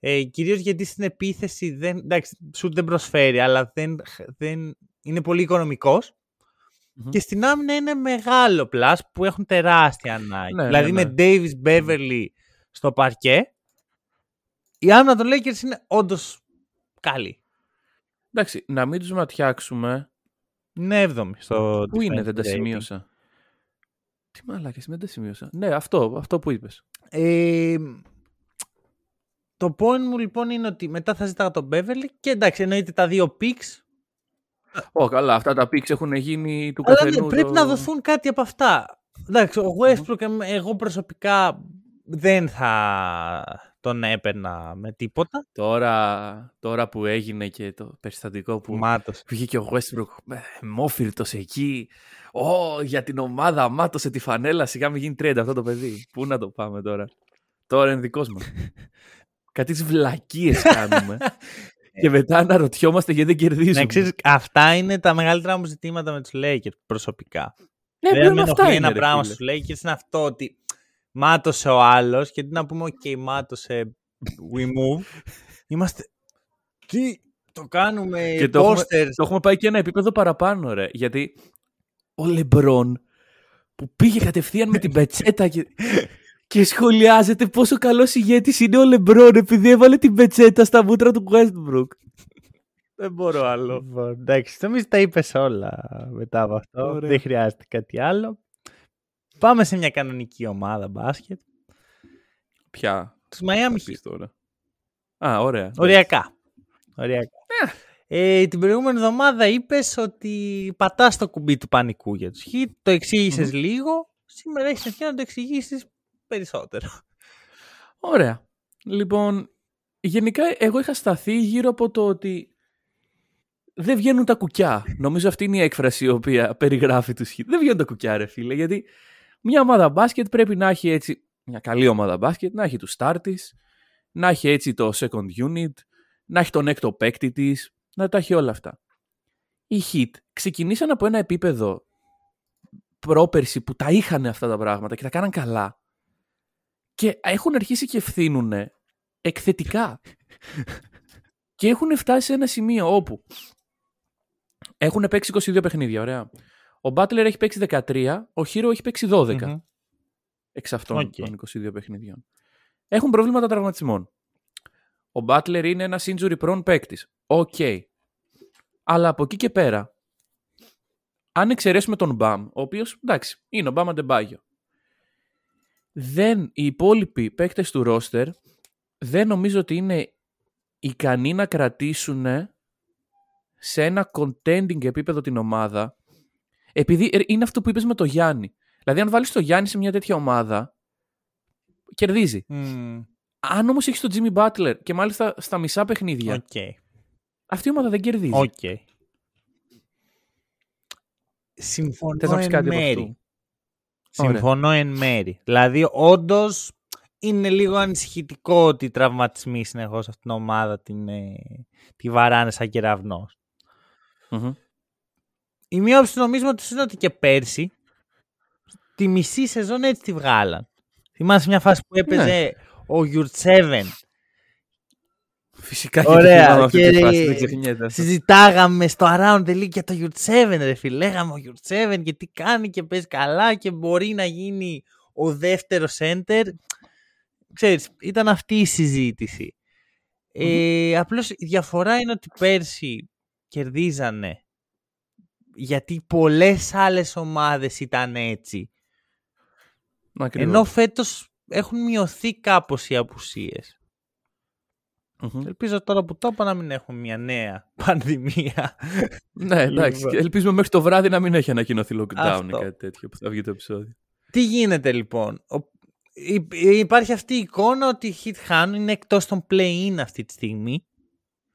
Ε, κυρίως γιατί στην επίθεση δεν, εντάξει, σουτ δεν προσφέρει, αλλά δεν, δεν είναι πολύ οικονομικός. Μμμ. Και στην άμυνα είναι μεγάλο πλάς που έχουν τεράστια ανάγκη. Ναι, δηλαδή ναι, με Davis Beverly στο παρκέ, η άμυνα των Lakers είναι όντως καλή. Εντάξει, να μην τους ματιάξουμε. Είναι 7η στο Πού είναι, defensive δεν τα rating. σημείωσα; Τι μαλάκες, δεν τα σημείωσα. Ναι, αυτό, αυτό που είπες. Ε, το point μου λοιπόν είναι ότι μετά θα ζητάω τον Beverly και εντάξει εννοείται τα δύο picks Ω, καλά, αυτά τα picks έχουν γίνει του αλλά ναι, καθενού. πρέπει το- να δοθούν κάτι από αυτά. Εντάξει, ο Westbrook εμ- εγώ προσωπικά δεν θα τον έπαιρνα με τίποτα. Τώρα, τώρα που έγινε και το περιστατικό που Μάτος. βγήκε ο Westbrook ε, μόφυρτος εκεί. Ω, για την ομάδα μάτωσε τη φανέλα. Σιγά μην γίνει 30 αυτό το παιδί. Πού να το πάμε τώρα. Τώρα είναι δικός μας. Κάτι τις βλακίες κάνουμε. και μετά αναρωτιόμαστε γιατί δεν κερδίζουμε. Να ξέρεις, αυτά είναι τα μεγαλύτερα μου ζητήματα με τους Lakers προσωπικά. ναι, Δεν πλέον με αυτά ενοχλεί είναι, ένα ρε πράγμα φίλε. στους Lakers είναι αυτό ότι μάτωσε ο άλλος και τι να πούμε, ok, μάτωσε, we move. Είμαστε, τι, το κάνουμε Και το έχουμε, posters. το έχουμε πάει και ένα επίπεδο παραπάνω, ρε. Γιατί ο Λεμπρόν που πήγε κατευθείαν με την πετσέτα και, και σχολιάζεται πόσο καλός ηγέτης είναι ο Λεμπρόν επειδή έβαλε την πετσέτα στα μούτρα του Westbrook. Δεν μπορώ άλλο. Λοιπόν, εντάξει, νομίζω τα είπες όλα μετά από αυτό. Ωραία. Δεν χρειάζεται κάτι άλλο. Πάμε σε μια κανονική ομάδα μπάσκετ. Πια. Τους Miami θα Heat. πεις τώρα. Α, ωραία. Οριακά. Οριακά. Ε, την προηγούμενη εβδομάδα είπες ότι πατάς το κουμπί του πανικού για τους Heat. Το εξηγησες λίγο. Σήμερα έχεις ευκαιρία να το εξηγήσεις περισσότερο. Ωραία. Λοιπόν, γενικά εγώ είχα σταθεί γύρω από το ότι δεν βγαίνουν τα κουκιά. Νομίζω αυτή είναι η έκφραση η οποία περιγράφει τους Heat. Δεν βγαίνουν τα κουκιά ρε φίλε, γιατί μια ομάδα μπάσκετ πρέπει να έχει έτσι, μια καλή ομάδα μπάσκετ, να έχει τους start της, να έχει έτσι το second unit, να έχει τον έκτο παίκτη της, να τα έχει όλα αυτά. Οι Heat ξεκινήσαν από ένα επίπεδο πρόπερση που τα είχαν αυτά τα πράγματα και τα κάναν καλά και έχουν αρχίσει και ευθύνουν εκθετικά. και έχουν φτάσει σε ένα σημείο όπου έχουν παίξει 22 παιχνίδια, ωραία. Ο Butler έχει παίξει 13, ο Herro έχει παίξει 12 Μμμ. εξ αυτών Οκ. των 22 παιχνιδιών. Έχουν προβλήματα τραυματισμών. Ο Butler είναι ένας injury prone παίκτης. Οκ. Αλλά από εκεί και πέρα, αν εξαιρέσουμε τον Μπαμ, ο οποίος εντάξει, είναι ο Μπαμ Αντεμπάγιο. Δεν, οι υπόλοιποι παίκτες του ρόστερ δεν νομίζω ότι είναι ικανοί να κρατήσουν σε ένα contending επίπεδο την ομάδα επειδή ε, είναι αυτό που είπες με το Γιάννη. Δηλαδή αν βάλεις το Γιάννη σε μια τέτοια ομάδα κερδίζει. Μμμ. Αν όμως έχεις τον Jimmy Butler και μάλιστα στα μισά παιχνίδια Οκ. αυτή η ομάδα δεν κερδίζει. Οκ. Θες Συμφωνώ να πεις εν κάτι από μέρει. αυτού; Ωραία. Συμφωνώ εν μέρει. Δηλαδή, όντως είναι λίγο ανησυχητικό ότι οι τραυματισμοί συνεχώς αυτήν την ομάδα την, ε, τη βαράνε σαν κεραυνός. Μμμ. Η μία όψη νομίζω ότι είναι ότι και πέρσι τη μισή σεζόν έτσι τη βγάλαν. Θυμάσαι μια φάση που έπαιζε Ναι. ο Γιουρτσέβεν. Φυσικά Ωραία, και, θυμάμαι αυτή τη και- φάση, δεν ξεχνιέται αυτό. Συζητάγαμε στο Around the League για το Γιουρτσέβεν, ρε φίλε. Λέγαμε ο Γιουρτσέβεν και τι κάνει και παίζει καλά και μπορεί να γίνει ο δεύτερος center. Ξέρεις, ήταν αυτή η συζήτηση. Ε, απλώς η διαφορά είναι ότι πέρσι κερδίζανε γιατί πολλές άλλες ομάδες ήταν έτσι. Ακριβώς. Ενώ φέτος έχουν μειωθεί κάπως οι απουσίες. Μμμ. Ελπίζω τώρα που το είπα να μην έχουμε μια νέα πανδημία. Ναι, εντάξει. Λοιπόν. Και Ελπίζουμε μέχρι το βράδυ να μην έχει ανακοινωθεί lockdown Αυτό. ή κάτι τέτοιο που θα βγει το επεισόδιο. Τι γίνεται λοιπόν; Ο- υ- Υπάρχει αυτή η εικόνα ότι οι Heat χάνουν, είναι εκτός των play-in αυτή τη στιγμή.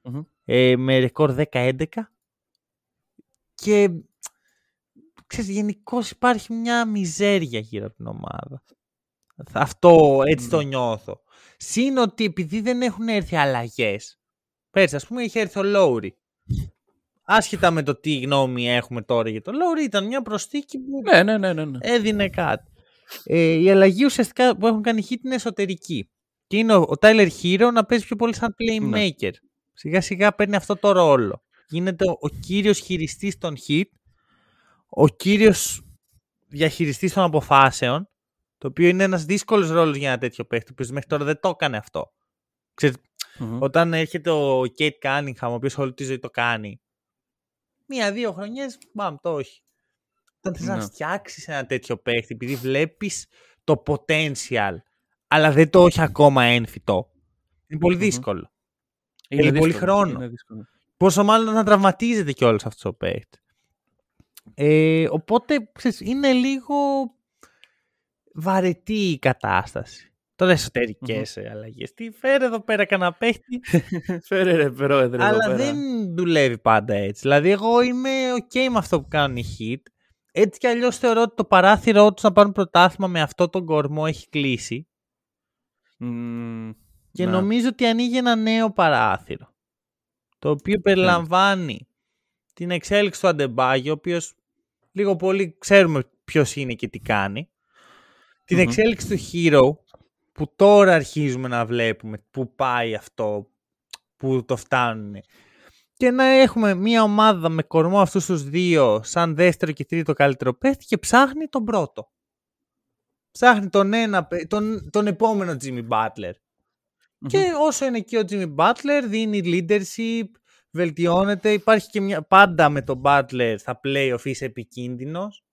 Μμμ. ε, με ρεκόρ 10-11 και ξέρεις, γενικώς υπάρχει μια μιζέρια γύρω από την ομάδα. Αυτό έτσι το νιώθω. Συν ότι επειδή δεν έχουν έρθει αλλαγές. Πέρσι, ας πούμε, είχε έρθει ο Λόουρι. Άσχετα με το τι γνώμη έχουμε τώρα για τον Λόουρι, ήταν μια προστίκη που Ναι, ναι, ναι, ναι. ναι. έδινε κάτι. Ε, η αλλαγή ουσιαστικά που έχουν κάνει hit είναι εσωτερική. Και είναι ο, ο Tyler Hero να παίζει πιο πολύ σαν playmaker. Σιγά σιγά παίρνει αυτό το ρόλο. Γίνεται ο, ο κύριος χειριστής των hit, ο κύριος διαχειριστής των αποφάσεων, το οποίο είναι ένας δύσκολος ρόλος για ένα τέτοιο παίχτη, που μέχρι τώρα δεν το έκανε αυτό. Ξέρετε, Μμμ. όταν έρχεται ο Κέιτ Κάνιγχαμ, ο οποίος όλη τη ζωή το κάνει, μία-δύο χρονιές, μπαμ, το όχι. Όταν θες να Ναι. φτιάξεις ένα τέτοιο παίχτη, επειδή βλέπεις το potential, αλλά δεν το έχει ακόμα ένφυτο, είναι πολύ Μμμ. δύσκολο. Είναι θέλει πολύ δύσκολο, χρόνο. είναι δύσκολο. Πόσο μάλλον να τραυματίζεται κιόλας αυτός ο παίχτη. Ε, οπότε ξέρεις, είναι λίγο βαρετή η κατάσταση. Τώρα εσωτερικές αλλαγές. Τι φέρε εδώ πέρα κανένα παίχτη, Φέρε ρε πρόεδρε εδώ αλλά πέρα. δεν δουλεύει πάντα έτσι. Δηλαδή, εγώ είμαι OK με αυτό που κάνουν οι hit. Έτσι κι αλλιώς θεωρώ ότι το παράθυρό τους να πάρουν πρωτάθλημα με αυτό τον κορμό έχει κλείσει. Μμμ, Και ναι. νομίζω ότι ανοίγει ένα νέο παράθυρο. Το οποίο περιλαμβάνει την εξέλιξη του Αντεμπάγιο, ο οποίος λίγο πολύ ξέρουμε ποιος είναι και τι κάνει. Την Μμμ. εξέλιξη του Hero, που τώρα αρχίζουμε να βλέπουμε που πάει αυτό, που το φτάνουν. Και να έχουμε μια ομάδα με κορμό αυτούς τους δύο σαν δεύτερο και τρίτο καλύτερο παίχτη και ψάχνει τον πρώτο. Ψάχνει τον, ένα, παί- τον, τον επόμενο Jimmy Butler. Μμμ. Και όσο είναι εκεί ο Jimmy Butler, δίνει leadership, βελτιώνεται. Υπάρχει και μια, πάντα με τον Butler στα playoff είσαι επικίνδυνος.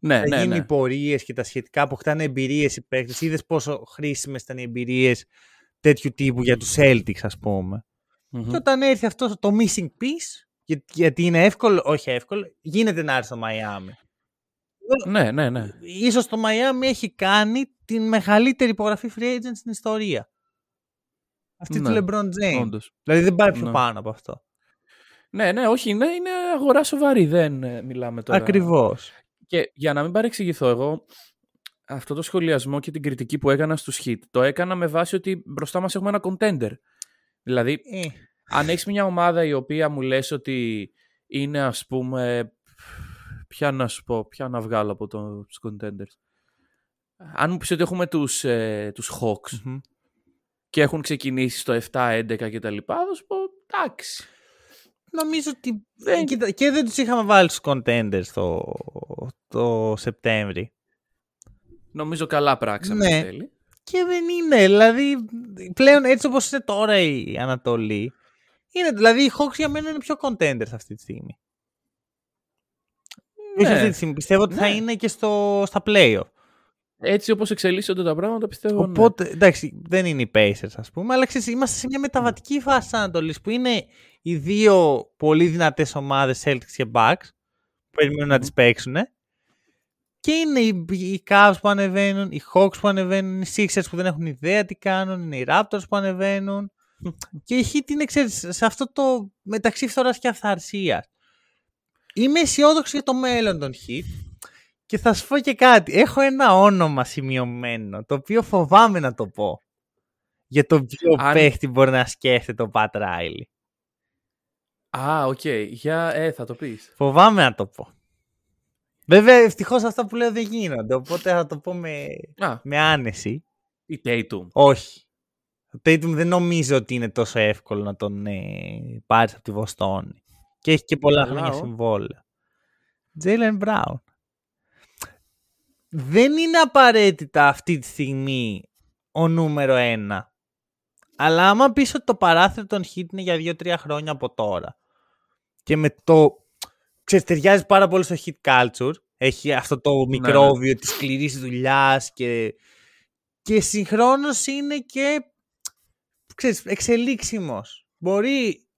Ναι, θα ναι, γίνει ναι. πορείες και τα σχετικά, αποκτάνε εμπειρίες οι παίκτες. Είδες πόσο χρήσιμες ήταν οι εμπειρίες τέτοιου τύπου για τους Celtics, ας πούμε. Μμμ. Και όταν έρθει αυτός το missing piece, για- γιατί είναι εύκολο, όχι εύκολο, γίνεται να έρθει στο Miami. Ναι, ναι, ναι. Ίσως το Miami έχει κάνει την μεγαλύτερη υπογραφή free agent στην ιστορία. Αυτή Ναι, του LeBron James. Όντως. Δηλαδή δεν πάει πιο Ναι. πάνω από αυτό. Ναι, ναι, όχι, είναι, είναι αγορά σοβαρή, δεν ε, μιλάμε τώρα. Ακριβώς. Και για να μην παρεξηγηθώ εγώ, αυτό το σχολιασμό και την κριτική που έκανα στους hit, το έκανα με βάση ότι μπροστά μας έχουμε ένα contender. Δηλαδή, Ε, αν έχεις μια ομάδα η οποία μου λες ότι είναι ας πούμε, ποια να σου πω, ποια να βγάλω από το- τους contenders. Αν μου πεις ότι έχουμε τους, ε, τους Hawks μμμ. Και έχουν ξεκινήσει στο 7-11 και τα λοιπά, θα σου πω, εντάξει. Νομίζω ότι Δεν- Κοίτα, και δεν τους είχαμε βάλει στους contenders το, το Σεπτέμβρη. Νομίζω καλά πράξαμε Ναι. εν τέλει. Και δεν είναι, δηλαδή πλέον έτσι όπως είναι τώρα η Ανατολή, είναι, δηλαδή οι Hawks για μένα είναι πιο contenders αυτή τη στιγμή. Όχι Ναι. αυτή τη στιγμή, πιστεύω ότι θα Ναι. είναι και στο, στα playoff. Έτσι όπως εξελίσσονται τα πράγματα πιστεύω ναι. Οπότε, εντάξει, δεν είναι οι Pacers ας πούμε, αλλά ξέρεις, είμαστε σε μια μεταβατική φάση της Ανατολής που είναι οι δύο πολύ δυνατές ομάδες Celtics και Bucks που περιμένουν να Μμμ. τις παίξουν και είναι οι, οι Cavs που ανεβαίνουν, οι Hawks που ανεβαίνουν, οι Sixers που δεν έχουν ιδέα τι κάνουν, είναι οι Raptors που ανεβαίνουν και η Heat είναι, ξέρεις, σε αυτό το μεταξύ φθοράς και αυθαρσίας. Είμαι αισιόδοξη για το μέλλον των Heat και θα σου πω και κάτι. Έχω ένα όνομα σημειωμένο, το οποίο φοβάμαι να το πω. Για το ποιο Αν- παίχτη μπορεί να σκέφτεται ο Πατ Ράιλι. Α, οκ. Για, ε, θα το πεις. Φοβάμαι να το πω. Βέβαια, ευτυχώς αυτά που λέω δεν γίνονται, οπότε θα το πω με, Α, με άνεση. η Tatum. Όχι. Ο Tatum δεν νομίζω ότι είναι τόσο εύκολο να τον ε, πάρεις από τη Βοστόνη. Και έχει και πολλά Καλά, χρόνια ω. συμβόλαια. Τζέιλεν Μπράουν. Δεν είναι απαραίτητα αυτή τη στιγμή ο νούμερο ένα. Αλλά άμα πεις ότι το παράθυρο των hit είναι για 2-3 χρόνια από τώρα. και με το... Ξέρεις, ταιριάζει πάρα πολύ στο hit culture. Έχει αυτό το μικρόβιο της σκληρής δουλειάς και, και συγχρόνως είναι και ξέρεις, εξελίξιμος. Μπορεί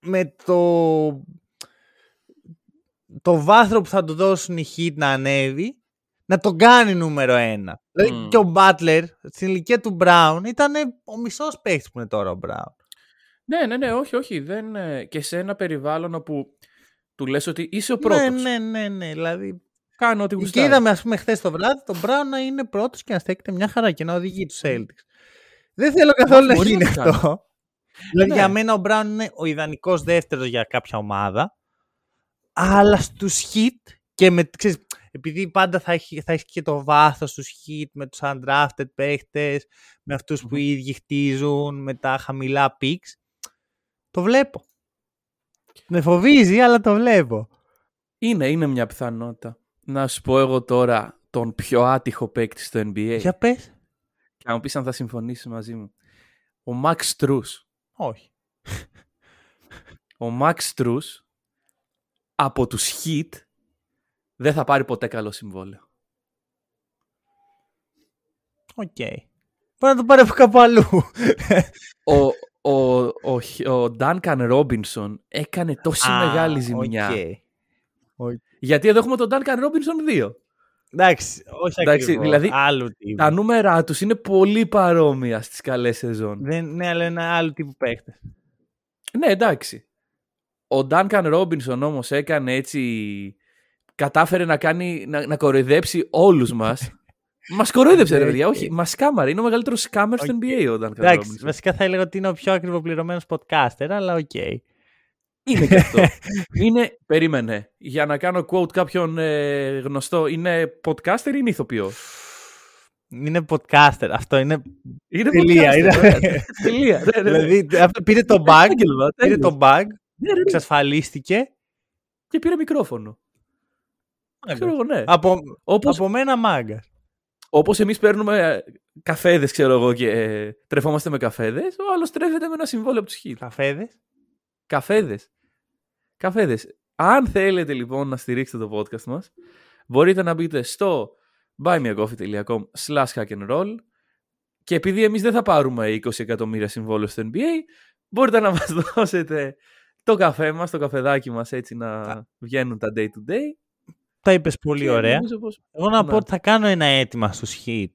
με το, το βάθρο που θα του δώσουν οι hit να ανέβει να τον κάνει νούμερο ένα. Δηλαδή και ο Μπάτλερ στην ηλικία του Μπράουν ήταν ο μισός παίχτη που είναι τώρα ο Μπράουν. Ναι, ναι, ναι, όχι, όχι. Δεν, και σε ένα περιβάλλον όπου του λες ότι είσαι ο πρώτος. Ναι, ναι, ναι, ναι. Δηλαδή. Κάνω ό,τι γουστάρεις. Και είδαμε, ας πούμε, χθες το βράδυ τον Μπράουν να είναι πρώτος και να στέκεται μια χαρά και να οδηγεί τους Celtics. Δεν θέλω καθόλου να γίνει αυτό. Δηλαδή, ναι. για μένα ο Μπράουν είναι ο ιδανικός δεύτερος για κάποια ομάδα. Αλλά στους hit και με, ξέρεις, επειδή πάντα θα έχει, θα έχει και το βάθος του hit με τους undrafted παίχτες, με αυτους που οι ίδιοι χτίζουν, με τα χαμηλά picks, το βλέπω. Με φοβίζει, αλλά το βλέπω. Είναι, είναι μια πιθανότητα. Να σου πω εγώ τώρα τον πιο άτυχο παίκτη στο NBA. Για πες. Και να μου πεις αν θα συμφωνήσεις μαζί μου. Ο Max Strus. Όχι. Ο Max Strus από τους Heat δεν θα πάρει ποτέ καλό συμβόλαιο. OK. Okay. Μπορεί να το πάρει από κάπου αλλού. ο, ο, ο, ο Duncan Robinson έκανε τόση μεγάλη ζημιά. Okay. Γιατί εδώ έχουμε τον Duncan Robinson 2. Εντάξει, όχι εντάξει, ακριβώς. Δηλαδή, άλλου τύπου. τα νούμερα τους είναι πολύ παρόμοια στις καλές σεζόν. Δεν, ναι, αλλά είναι άλλου τύπου παίχτες. Ναι, εντάξει. Ο Duncan Robinson όμως έκανε έτσι κατάφερε να, κάνει, να, να κοροϊδέψει όλους μας. Μας κορόιδεψε, ρε παιδιά. Όχι, μας κάμαρε. Είναι ο μεγαλύτερος scammer στο NBA ο Dan Εντάξει, βασικά θα έλεγα ότι είναι ο πιο ακριβοπληρωμένος podcaster, αλλά OK. Okay. Είναι και αυτό. είναι, περίμενε, για να κάνω quote κάποιον ε, γνωστό, είναι podcaster ή είναι ηθοποιός; Είναι podcaster. Αυτό είναι. Είναι τελεία. Είναι... τελεία. Ναι, ναι, ναι. δηλαδή, πήρε το bug. πήρε το bug. Εξασφαλίστηκε. Και πήρε μικρόφωνο. Ξέρω ναι. Από, όπως, από μένα μάγκα. Όπως εμείς παίρνουμε καφέδες, ξέρω εγώ, και ε, τρεφόμαστε με καφέδες, ο άλλος τρέφεται με ένα συμβόλαιο από τους χίλ. Καφέδες; Καφέδες. Καφέδες. Αν θέλετε λοιπόν να στηρίξετε το podcast μας, μπορείτε να μπείτε στο buymeacoffee.com slash hack and roll και επειδή εμείς δεν θα πάρουμε 20 εκατομμύρια συμβόλαιο στο NBA, μπορείτε να μας δώσετε το καφέ μας, το καφεδάκι μας έτσι να βγαίνουν τα day to day τα είπες πολύ ωραία. Εγώ να ναι. πω ότι θα κάνω ένα αίτημα στους Hit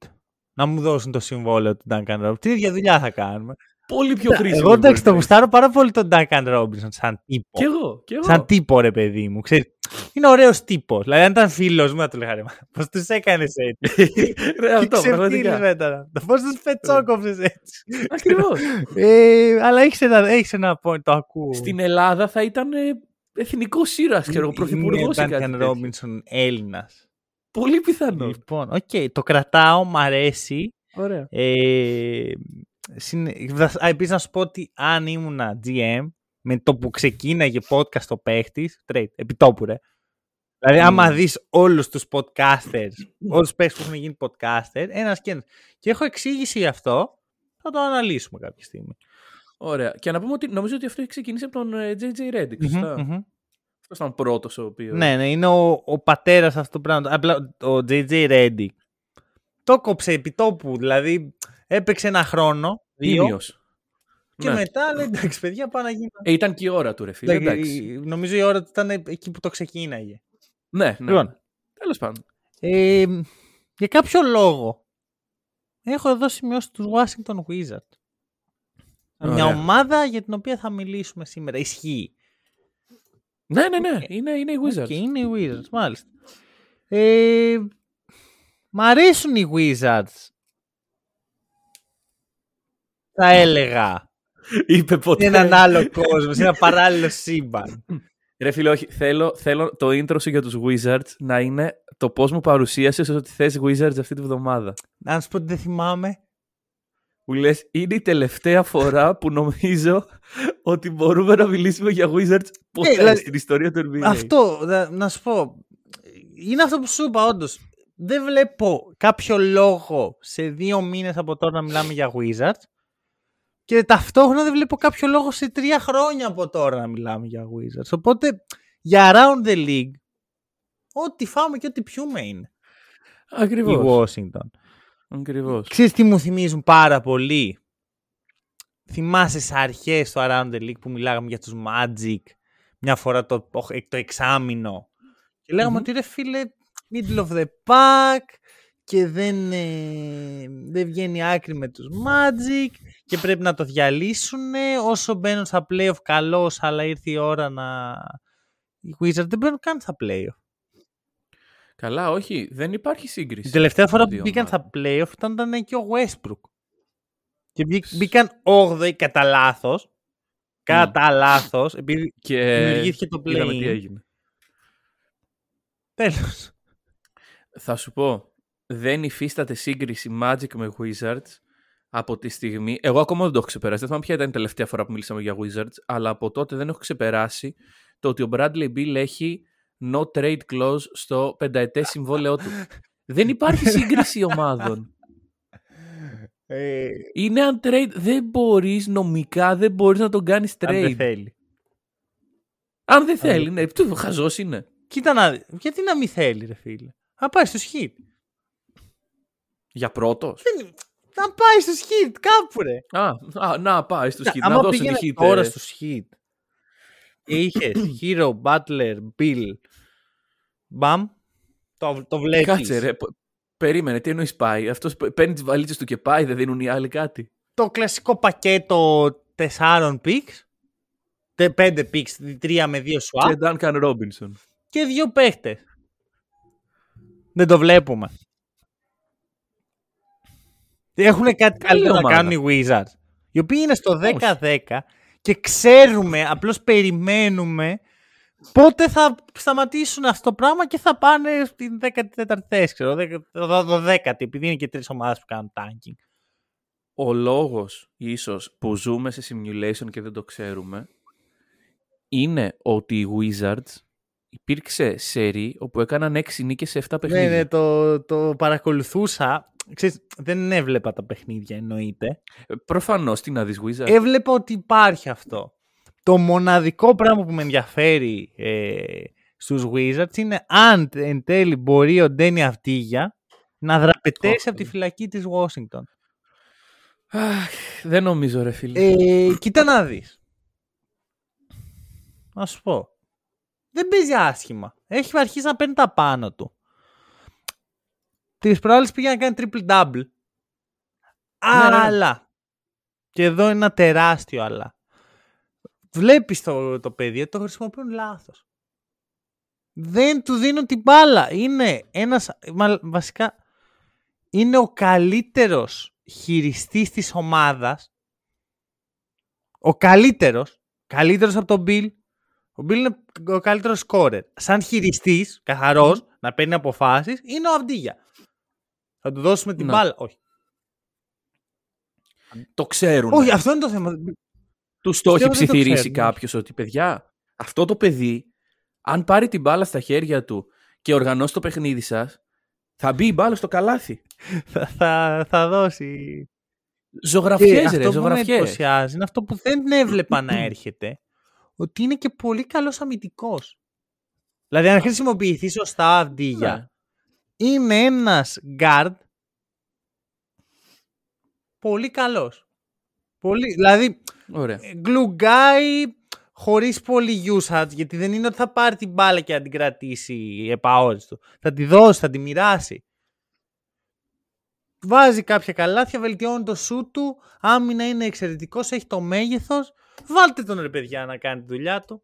να μου δώσουν το συμβόλαιο του Duncan Robinson. Τι ίδια δουλειά θα κάνουμε. Πολύ πιο χρήσιμο. Εγώ εντάξει, το γουστάρω πάρα πολύ τον Duncan Robinson σαν τύπο. Κι εγώ, κι εγώ. Σαν τύπο, ρε παιδί μου. Ξέρεις, είναι ωραίος τύπος. Δηλαδή, αν ήταν φίλος μου, θα του έλεγα Πώς τους έκανες έτσι; Ρε, αυτό πραγματικά. Πώς τους πετσόκοψες έτσι. Ακριβώς. ε, αλλά έχεις ένα, έχεις ένα point, το ακούω. Στην Ελλάδα θα ήταν εθνικός ήρωας, ξέρω εγώ, πρωθυπουργός ή κάτι. Ρόμπινσον Έλληνας. Πολύ πιθανό. Λοιπόν, OK, okay, το κρατάω, μ' αρέσει. Ωραία. Ε, Επίσης να σου πω ότι αν ήμουνα GM, με το που ξεκίναγε podcast το παίχτης, trade, επιτόπου ρε. Δηλαδή, άμα δεις όλους τους podcasters, όλους τους παίχτες που έχουν γίνει podcaster, ένας και ένας. Και έχω εξήγηση γι' αυτό, θα το αναλύσουμε κάποια στιγμή. Ωραία. Και να πούμε ότι νομίζω ότι αυτό έχει ξεκινήσει από τον JJ ε, Reddick. σωστά; Mm-hmm. Αυτό ήταν ο πρώτος ο οποίο. Ναι, ναι, είναι ο, ο πατέρας αυτού του πράγματος. Απλά ο JJ Reddick το κόψε επί τόπου. Δηλαδή έπαιξε ένα χρόνο. Δύο. Και ναι. μετά λέει εντάξει, παιδιά, πάω να γίνω. Ε, ήταν και η ώρα του, ρε φίλε. Εντάξει. Νομίζω η ώρα του ήταν εκεί που το ξεκίναγε. Ναι, ναι. Λοιπόν, Τέλος πάντων. Ε, για κάποιο λόγο έχω εδώ σημειώσει τους Washington Wizards. Μια ομάδα για την οποία θα μιλήσουμε σήμερα. Ισχύει. Ναι, ναι, ναι. Είναι, είναι οι Wizards. Okay, είναι οι Wizards, μάλιστα. Ε, μ' αρέσουν οι Wizards. Θα έλεγα. Είπε ποτέ. Είναι έναν άλλο κόσμο, σε ένα παράλληλο σύμπαν. Ρε φίλε, όχι. Θέλω, θέλω το intro σου για τους Wizards να είναι το πώς μου παρουσίασες ότι θες Wizards αυτή τη βδομάδα. Να σου πω ότι δεν θυμάμαι που λες, είναι η τελευταία φορά που νομίζω ότι μπορούμε να μιλήσουμε για Wizards ποτέ ε, στην ιστορία του NBA. Αυτό, να, σου πω, είναι αυτό που σου είπα όντως. Δεν βλέπω κάποιο λόγο σε δύο μήνες από τώρα να μιλάμε για Wizards. Και ταυτόχρονα δεν βλέπω κάποιο λόγο σε τρία χρόνια από τώρα να μιλάμε για Wizards. Οπότε για around the league, ό,τι φάμε και ό,τι πιούμε είναι. Ακριβώς. Η Washington. Ακριβώς. Ξέρεις τι μου θυμίζουν πάρα πολύ; Θυμάσαι σε αρχές του Around the League που μιλάγαμε για τους Magic μια φορά το, το εξάμηνο. Και λέγαμε ότι ρε φίλε middle of the pack και δεν, ε, δεν βγαίνει άκρη με τους Magic και πρέπει να το διαλύσουν όσο μπαίνουν στα playoff καλώς αλλά ήρθε η ώρα να... Οι Wizards δεν μπαίνουν καν στα playoff. Καλά, όχι, δεν υπάρχει σύγκριση. Την τελευταία φορά που μπήκαν στα playoff ήταν, ήταν και ο Westbrook. Και μπήκαν 8η κατά λάθος. Κατά λάθος, επειδή και δημιουργήθηκε το play. Είδαμε τι έγινε. Τέλος. Θα σου πω, δεν υφίσταται σύγκριση Magic με Wizards από τη στιγμή. Εγώ ακόμα δεν το έχω ξεπεράσει. Δεν θυμάμαι ποια ήταν η τελευταία φορά που μιλήσαμε για Wizards, αλλά από τότε δεν έχω ξεπεράσει το ότι ο Bradley Bill έχει no trade clause στο πενταετές συμβόλαιό του. δεν υπάρχει σύγκριση ομάδων. Ε, Είναι untrade. Δεν μπορείς νομικά, δεν μπορείς να τον κάνεις trade. αν δεν θέλει. Αν δεν θέλει, ναι. Τι χαζός είναι. Κοίτα να δει. Γιατί να μην θέλει, ρε φίλε. Να πάει στο σχίτ. Για πρώτος. Δεν... Να πάει στο σχίτ, κάπου ρε. Α, α, να πάει στο σχίτ. Να Άμα δώσει πήγαινε hit. τώρα ε. στο σχίτ. Είχες Hero, Butler, Bill. Μπαμ. Το, το βλέπεις. Κάτσε ρε. π- Περίμενε, τι εννοείς πάει; Αυτός π- παίρνει τις βαλίτσες του και πάει, δεν δίνουν οι άλλοι κάτι; Το κλασικό πακέτο τεσσάρων picks. τε- Πέντε picks, τρία με δύο swap. Και Duncan Robinson. και δύο παίχτες. Δεν το βλέπουμε. Έχουν κάτι Καλή καλύτερο να ομάδα. κάνουν οι Wizards. Οι οποίοι είναι στο 10-10 και ξέρουμε, απλώς περιμένουμε πότε θα σταματήσουν αυτό το πράγμα και θα πάνε στην 14η θέση, ξέρω, 12η, επειδή είναι και τρεις ομάδες που κάνουν tanking. Ο λόγος ίσως που ζούμε σε simulation και δεν το ξέρουμε είναι ότι οι Wizards υπήρξε σερί όπου έκαναν 6 νίκες σε 7 Ναι, παιχνίδια. ναι, το, το παρακολουθούσα. Ξέρεις, δεν έβλεπα τα παιχνίδια εννοείται. Ε, Προφανώς, τι να δεις Wizards. Έβλεπα ότι υπάρχει αυτό. Το μοναδικό πράγμα που με ενδιαφέρει ε, στους Wizards είναι αν εν τέλει μπορεί ο Ντένι Αυτίγια να δραπετέσει Όχι. από τη φυλακή της Washington. Αχ, δεν νομίζω ρε φίλε. Ε, κοίτα να δεις. Να σου πω. Δεν παίζει άσχημα. Έχει αρχίσει να παίρνει τα πάνω του. Τις προάλλες πήγε να κάνει triple-double. ναι. Αλλά. Και εδώ είναι ένα τεράστιο αλλά. Βλέπεις το, το παιδί ότι το χρησιμοποιούν λάθος. Δεν του δίνουν την μπάλα. Είναι ένας, μα- βασικά, είναι ο καλύτερος χειριστής της ομάδας. Ο καλύτερος. Καλύτερος από τον Bill. Ο Bill είναι ο καλύτερος σκόρερ. Σαν χειριστής, καθαρός, να παίρνει αποφάσεις, είναι ο Αυντίγια. Θα του δώσουμε την Ναι. μπάλα. Όχι. Το ξέρουν. Όχι, αυτό είναι το θέμα. Του το έχει Πιστεύω δεν το ψιθυρίσει ξέρουν. κάποιος ότι παιδιά, αυτό το παιδί, αν πάρει την μπάλα στα χέρια του και οργανώσει το παιχνίδι σας, θα μπει η μπάλα στο καλάθι. θα, θα, θα δώσει. Ζωγραφιές, Και ρε, αυτό που με ζωγραφιές. εντυπωσιάζει είναι αυτό που δεν έβλεπα να έρχεται. Ότι είναι και πολύ καλός αμυντικός. Δηλαδή, αν χρησιμοποιηθεί σωστά Αυντίγια, Ναι. είναι ένας guard πολύ καλός. Πολύ, δηλαδή, Ωραία. glue guy χωρίς πολύ usage, γιατί δεν είναι ότι θα πάρει την μπάλα και να την κρατήσει επαόριστο. Θα τη δώσει, θα τη μοιράσει. Βάζει κάποια καλάθια, βελτιώνει το σου του, άμυνα είναι εξαιρετικός, έχει το μέγεθος. Βάλτε τον ρε παιδιά να κάνει τη δουλειά του.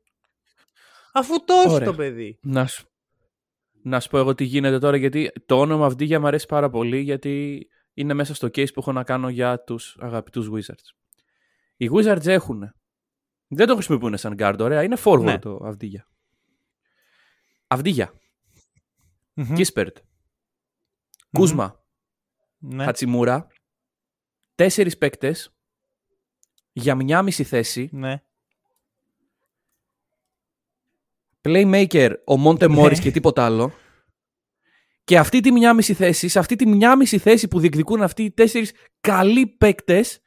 Αφού το έχει Ωραία. το παιδί. Να σου, να σου πω εγώ τι γίνεται τώρα, γιατί το όνομα Αυδίγια μου αρέσει πάρα πολύ, γιατί είναι μέσα στο case που έχω να κάνω για τους αγαπητούς Wizards. Οι Wizards έχουν. Δεν το χρησιμοποιούν σαν guard, ωραία. Είναι forward Ναι. το Αυδίγια. Αυδίγια. Μμμ. Κίσπερτ. Κούσμα. Ναι. Χατσιμούρα. Τέσσερις παίκτες για μια μισή θέση. ναι. Playmaker ο Μόντε Ναι. Μόρις και τίποτα άλλο. Και αυτή τη μια μισή θέση, σε αυτή τη μια μισή θέση που διεκδικούν αυτοί οι τέσσερις καλοί παίκτες,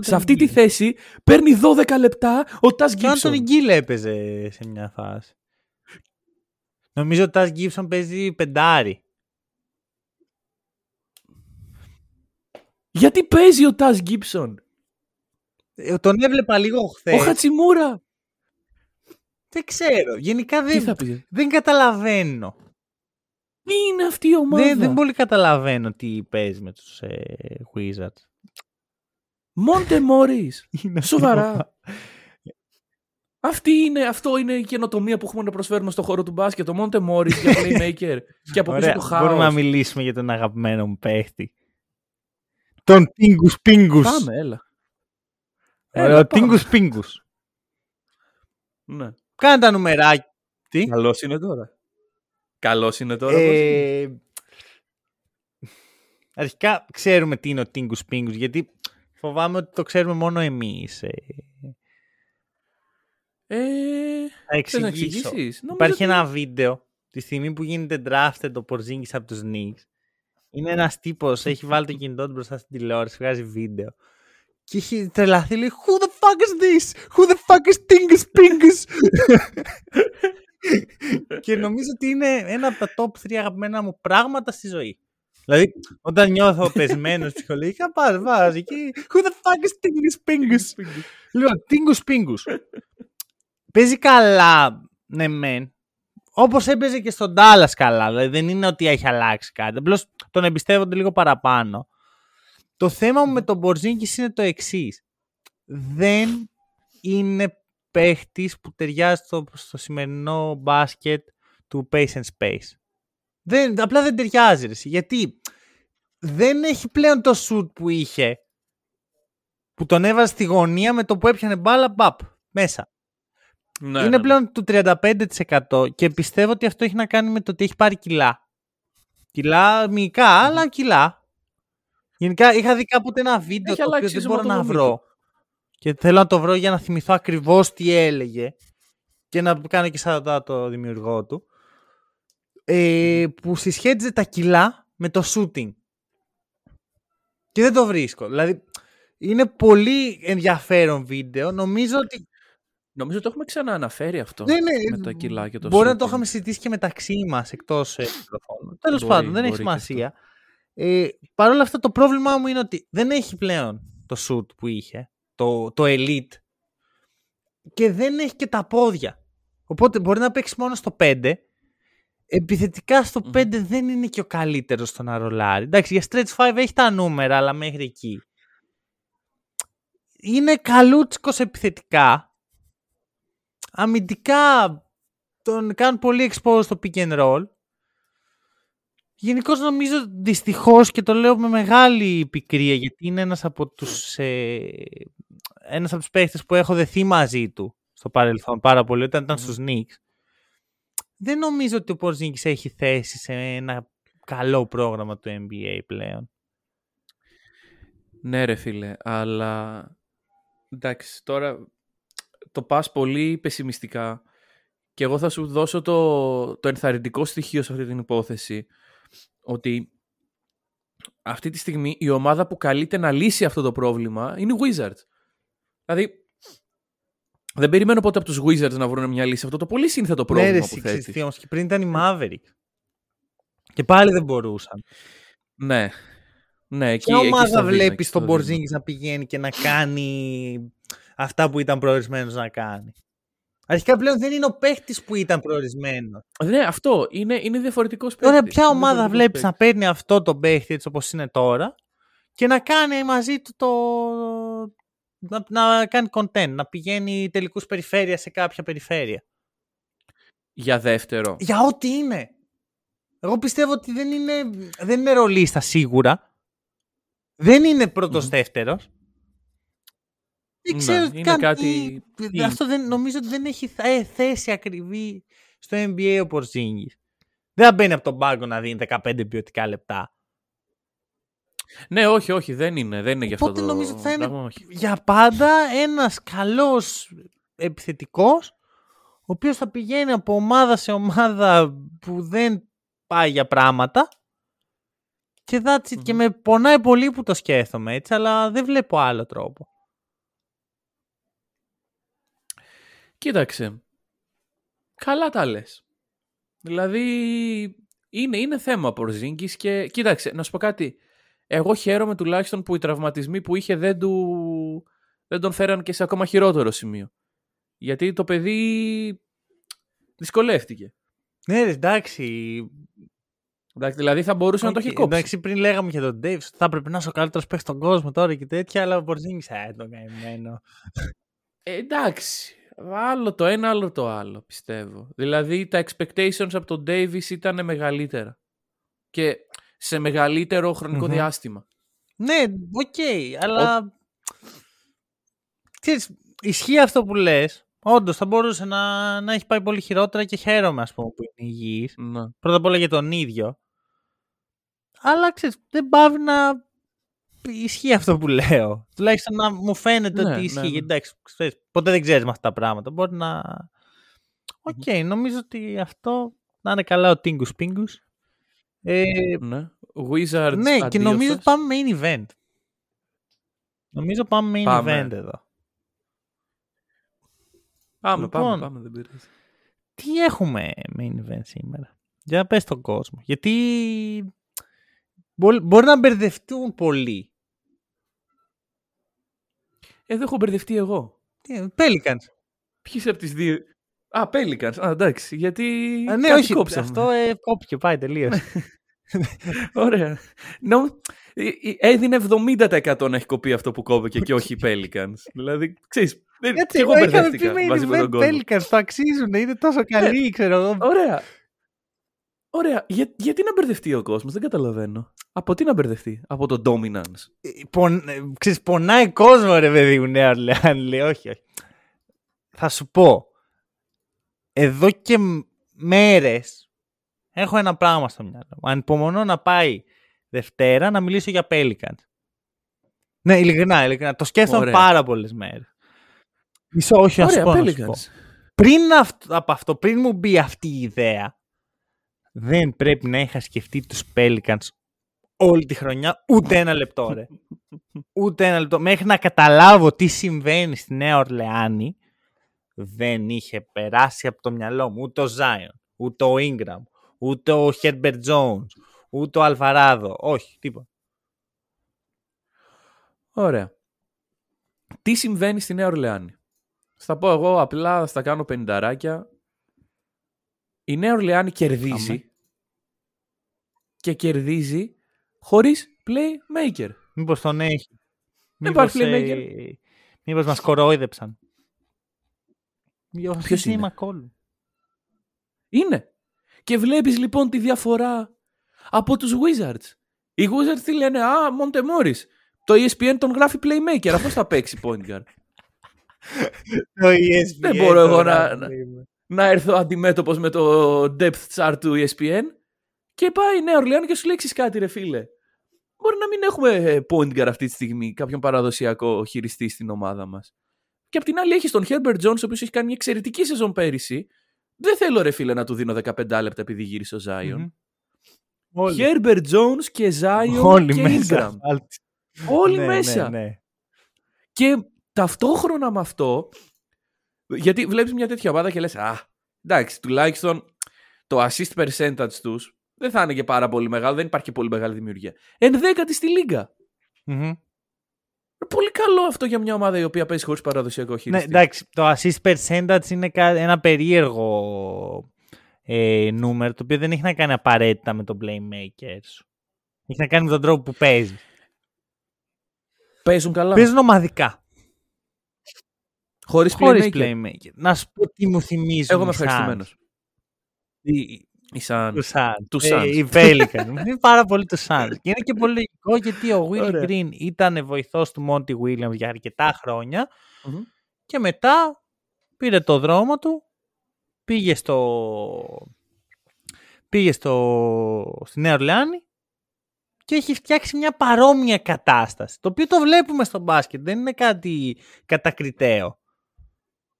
Σε αυτή τη θέση παίρνει 12 λεπτά ο Τας Και ο Άντωνι Γκίψον. Γκίλ έπαιζε σε μια φάση. Νομίζω ότι ο Τας Γκίψον παίζει πεντάρι. Γιατί παίζει ο Τας Γκίψον. Ε, Τον έβλεπα λίγο Ο χθε. Χατσιμούρα. Δεν ξέρω. Γενικά Τι δεν, θα πεις; δεν καταλαβαίνω. Τι είναι αυτή η ομάδα. Δεν, δεν πολύ καταλαβαίνω τι παίζει με τους ε, Wizards. Μόντε Μόρις. Είναι αυτή η Σοβαρά. ομάδα. Αυτή είναι, αυτό είναι η καινοτομία που έχουμε να προσφέρουμε στον χώρο του μπάσκετ. Το Μόντε Μόρις για playmaker. και από πίσω Ωραία, του μπορούμε να χάος. μιλήσουμε για τον αγαπημένο μου παίχτη. Τον Τίνγκους Πίνγκους. Πάμε, έλα. Ωραία, Έλα, ο πάμε. Τίνγκους Πίνγκους. Ναι. Κάνε τα νουμεράκια. Τι; Καλός είναι τώρα. Καλός είναι τώρα. πώς είναι. Ε, αρχικά ξέρουμε τι είναι ο Τίνγκους Πίνγκους γιατί φοβάμαι ότι το ξέρουμε μόνο εμείς. Ε, Ε, θα θες να εξηγήσω. εξηγήσεις; Νομίζω Υπάρχει ότι- ένα βίντεο τη στιγμή που γίνεται drafted ο Porzingis από τους Knicks. Είναι ένας τύπος, έχει βάλει το κινητό του μπροστά στην τηλεόραση, βγάζει βίντεο. Και έχει τρελαθεί, λέει Who the fuck is this? Who the fuck is Tingus Pingus? και νομίζω ότι είναι ένα από τα top 3 αγαπημένα μου πράγματα στη ζωή. Δηλαδή, όταν νιώθω πεσμένος ψυχολογικά, πας, βάζεις εκεί Who the fuck is Tingus Pingus? Λοιπόν, Tingus Pingus. Παίζει καλά, ναι μεν. Όπως έπαιζε και στον Dallas καλά. Δηλαδή δεν είναι ότι έχει αλλάξει κάτι. Απλώς τον εμπιστεύονται λίγο παραπάνω. Το θέμα μου με τον Μπορζίνκη είναι το εξής. Δεν είναι παίχτης που ταιριάζει στο, στο σημερινό μπάσκετ του pace and space. Δεν, απλά δεν ταιριάζει. Ρε, εσύ. γιατί δεν έχει πλέον το shoot που είχε που τον έβαζε στη γωνία με το που έπιανε μπάλα μπαπ μέσα Ναι, είναι ναι, ναι. πλέον του 35% και πιστεύω ότι αυτό έχει να κάνει με το ότι έχει πάρει κιλά. Κιλά μυϊκά, αλλά κιλά. Γενικά είχα δει κάποτε ένα βίντεο Έχει το οποίο αλλάξει η δεν μπορώ να σωματοδομή βρω. του. Και θέλω να το βρω για να θυμηθώ ακριβώς τι έλεγε και να κάνω και σαν το δημιουργό του. Ε, που συσχέτιζε τα κιλά με το shooting. Και δεν το βρίσκω. Δηλαδή, είναι πολύ ενδιαφέρον βίντεο. Νομίζω ότι Νομίζω το έχουμε ξανααναφέρει αυτό. ναι, ναι. Με τα κιλά και το Μπορεί να shooting. το είχαμε συζητήσει και μεταξύ μας εκτός μικροφώνου. Τέλος Μπορεί, πάντων, δεν έχει μπορεί και σημασία. Ε, Παρ' όλα αυτά, το πρόβλημά μου είναι ότι δεν έχει πλέον το shoot που είχε, το, το elite, και δεν έχει και τα πόδια. Οπότε μπορεί να παίξει μόνο στο 5. Επιθετικά στο 5 δεν είναι και ο καλύτερος στο να ρολάρει. Εντάξει, για stretch 5 έχει τα νούμερα, αλλά μέχρι εκεί. Είναι καλούτσικος επιθετικά. Αμυντικά τον κάνουν πολύ exposed στο pick and roll. Γενικώς νομίζω δυστυχώς και το λέω με μεγάλη πικρία γιατί είναι ένας από τους, ε, ένας από τους παίχτες που έχω δεθεί μαζί του στο παρελθόν πάρα πολύ όταν ήταν στους Knicks. Δεν νομίζω ότι ο Porzingis έχει θέση σε ένα καλό πρόγραμμα του NBA πλέον. Ναι ρε φίλε, αλλά εντάξει τώρα το πας πολύ πεσημιστικά και εγώ θα σου δώσω το, το ενθαρρυντικό στοιχείο σε αυτή την υπόθεση ότι αυτή τη στιγμή η ομάδα που καλείται να λύσει αυτό το πρόβλημα είναι οι Wizards. Δηλαδή δεν περιμένω ποτέ από τους Wizards να βρουν μια λύση σε αυτό το πολύ σύνθετο πρόβλημα ναι, ρε, που εσύ, θέτεις. ξέρεις τι, όμως και πριν ήταν οι Maverick. Και πάλι δεν μπορούσαν. Ναι. Ναι, εκεί, Ποια εκεί ομάδα στο δίνω, βλέπεις εκεί στο τον δίνω. Μπορζίνγκη να πηγαίνει και να κάνει αυτά που ήταν προορισμένος να κάνει; Αρχικά πλέον δεν είναι ο παίχτης που ήταν προορισμένος. Ναι, αυτό. Είναι, είναι διαφορετικός παίκτη. Τώρα, ποια ομάδα βλέπεις να παίρνει αυτό το παίχτη έτσι όπως είναι τώρα και να κάνει μαζί του το. Να, να κάνει content, να πηγαίνει τελικούς περιφέρεια σε κάποια περιφέρεια. Για δεύτερο. Για ό,τι είναι. Εγώ πιστεύω ότι δεν είναι, δεν είναι ρολίστα σίγουρα. Δεν είναι πρώτος δεύτερος. Δεν Ναι, ξέρω είναι καν κάτι- τι- τι- Αυτό δεν, νομίζω ότι δεν έχει θ- ε, θέση ακριβή στο NBA ο Πορζίνγκης. Δεν θα μπαίνει από τον πάγκο να δίνει 15 ποιοτικά λεπτά. Ναι, όχι, όχι, δεν είναι. Δεν είναι για αυτό Οπότε το νομίζω ότι θα είναι πράγμα, όχι. για πάντα ένας καλός επιθετικός ο οποίος θα πηγαίνει από ομάδα σε ομάδα που δεν πάει για πράγματα Και, that's it. και με πονάει πολύ που το σκέφτομαι έτσι, αλλά δεν βλέπω άλλο τρόπο. Κοίταξε. Καλά τα λες. Δηλαδή είναι, είναι θέμα Πορζίνγκης και κοίταξε να σου πω κάτι. Εγώ χαίρομαι τουλάχιστον που οι τραυματισμοί που είχε δεν, του, δεν τον φέραν και σε ακόμα χειρότερο σημείο. Γιατί το παιδί δυσκολεύτηκε. Ναι, ρε, εντάξει. Εντάξει, δηλαδή θα μπορούσε να το έχει κόψει. Εντάξει, πριν λέγαμε για τον Dave, θα έπρεπε να είσαι ο καλύτερος παίκτης στον κόσμο τώρα και τέτοια, αλλά ο Πορζίνγκη ε, τον καημένο. Ε, εντάξει. Άλλο το ένα, άλλο το άλλο, πιστεύω. Δηλαδή τα expectations από τον Davis ήταν μεγαλύτερα. Και σε μεγαλύτερο χρονικό mm-hmm. διάστημα. Ναι, OK, okay, αλλά... Ο... Ξέρεις, ισχύει αυτό που λες. Όντως θα μπορούσε να, να έχει πάει πολύ χειρότερα και χαίρομαι, ας πούμε, που είναι υγιής. Ναι. Πρώτα απ' όλα για τον ίδιο. Αλλά ξέρεις, δεν παύει να ισχύει αυτό που λέω. Τουλάχιστον να μου φαίνεται Ναι, ότι ναι, ισχύει. ναι. Γιατί εντάξει, ξέρεις, ποτέ δεν ξέρεις με αυτά τα πράγματα. Μπορεί να. Οκ, νομίζω ότι αυτό να είναι καλά ο Τίνγκου Πίνγκου. Ε, Ναι. Wizards ναι, και αντίο νομίζω σας. ότι πάμε main event. Νομίζω πάμε main Πάμε. event εδώ. Πάμε, Λοιπόν. πάμε, πάμε, δεν πειράζει. Τι έχουμε main event σήμερα; Για να πες στον κόσμο. Γιατί μπο- μπορεί να μπερδευτούν πολλοί. Εδώ έχω μπερδευτεί εγώ. Τι, Pelicans. Ποιοι από τις δύο... Α, Pelicans. Α, εντάξει, γιατί Α, ναι, κάτι όχι, κόψαμε. αυτό ε, κόπηκε, πάει τελείω. Ωραία. Νο... ε, ε, Έδινε 70% να έχει κοπεί αυτό που κόβηκε και όχι οι Pelicans. δηλαδή, ξέρεις, δεν... Έτσι, και εγώ εγώ είχαμε πει μπερδεύτηκα main μαζί με τον event κόσμο. Pelicans, το αξίζουν, είναι τόσο καλοί, ξέρω εγώ. Ωραία. Ωραία. Για... Γιατί να μπερδευτεί ο κόσμος, δεν καταλαβαίνω. Από τι να μπερδευτεί, από το dominance. Ε, Πον, ε, ξέρεις, πονάει κόσμο ρε παιδί μου Νέα Ορλεάνη λέει όχι όχι θα σου πω εδώ και μ- μέρες έχω ένα πράγμα στο μυαλό μου ανυπομονώ να πάει Δευτέρα να μιλήσω για Pelicans ναι ειλικρινά, ειλικρινά. το σκέφτομαι Ωραία. πάρα πολλές μέρες Μισό, όχι, να σου Ωραία, πω, να σου πω. Pelicans. Πριν αυτ- από αυτό, πριν μου μπει αυτή η ιδέα, δεν πρέπει να είχα σκεφτεί τους Pelicans όλη τη χρονιά ούτε ένα λεπτό, ρε. ούτε ένα λεπτό. Μέχρι να καταλάβω τι συμβαίνει στη Νέα Ορλεάνη, δεν είχε περάσει από το μυαλό μου ούτε ο Zion, ούτε ο Ingram, ούτε ο Herbert Jones, ούτε ο Αλβαράδο. Όχι, τίποτα. Ωραία. Τι συμβαίνει στη Νέα Ορλεάνη; Θα πω εγώ απλά, θα κάνω πενηνταράκια. Η Νέα Ορλεάνη κερδίζει Αμέ. και κερδίζει χωρίς playmaker. Μήπως τον έχει. Δεν Μήπως, υπάρχει ε, playmaker. μήπως μας κορόιδεψαν. Ποιος είναι; Μακόλου; Είναι. Και βλέπεις λοιπόν τη διαφορά από τους Wizards. Οι Wizards τι λένε, α, Montemoris. Το E ESPN τον γράφει playmaker, αυτός θα παίξει point guard. Το ESPN Δεν μπορώ εγώ τώρα, να- να- λέμε. να έρθω αντιμέτωπος με το depth chart του E ESPN και πάει η Νέα Ορλεάνη και σου λέει «Ξέρεις κάτι ρε φίλε. Μπορεί να μην έχουμε ε, point guard αυτή τη στιγμή, κάποιον παραδοσιακό χειριστή στην ομάδα μας. Και απ' την άλλη έχει τον Herbert Jones, ο οποίος έχει κάνει μια εξαιρετική σεζόν πέρυσι. Δεν θέλω ρε φίλε να του δίνω 15 λεπτά επειδή γύρισε ο Zion. Μμμ. Όλοι. Herbert Jones και Zion Όλοι και μέσα. Ingram. Alt. Όλοι Ναι, μέσα. ναι, ναι. Και ταυτόχρονα με αυτό, γιατί βλέπεις μια τέτοια ομάδα και λες, α, εντάξει, τουλάχιστον το assist percentage τους δεν θα είναι και πάρα πολύ μεγάλο, δεν υπάρχει και πολύ μεγάλη δημιουργία. Ενδέκατη στη λίγα. Μμμ. Πολύ καλό αυτό για μια ομάδα η οποία παίζει χωρίς παραδοσιακό Ναι, χειριστή. εντάξει, το assist percentage είναι κα- ένα περίεργο ε, νούμερο, το οποίο δεν έχει να κάνει απαραίτητα με τον playmaker σου. Έχει να κάνει με τον τρόπο που παίζει. Παίζουν καλά. Παίζουν ομαδικά, Χωρίς χωρίς playmaker. playmaker. Να σου πω τι μου θυμίζουν Εγώ είμαι οι Suns. ευχαριστημένος. Οι- Οι Suns. Τους Suns. Τους Ε, Suns. οι Pelicans. Μου θυμίζει πάρα πολύ τους Suns. Και είναι και πολύ λογικό γιατί ο Will Ωραία. Green ήταν βοηθός του Monty Williams για αρκετά χρόνια Μμμ. και μετά πήρε το δρόμο του, πήγε στο... πήγε στο... στη Νέα Ορλεάνη και έχει φτιάξει μια παρόμοια κατάσταση. Το οποίο το βλέπουμε στο μπάσκετ, δεν είναι κάτι κατακριτέο.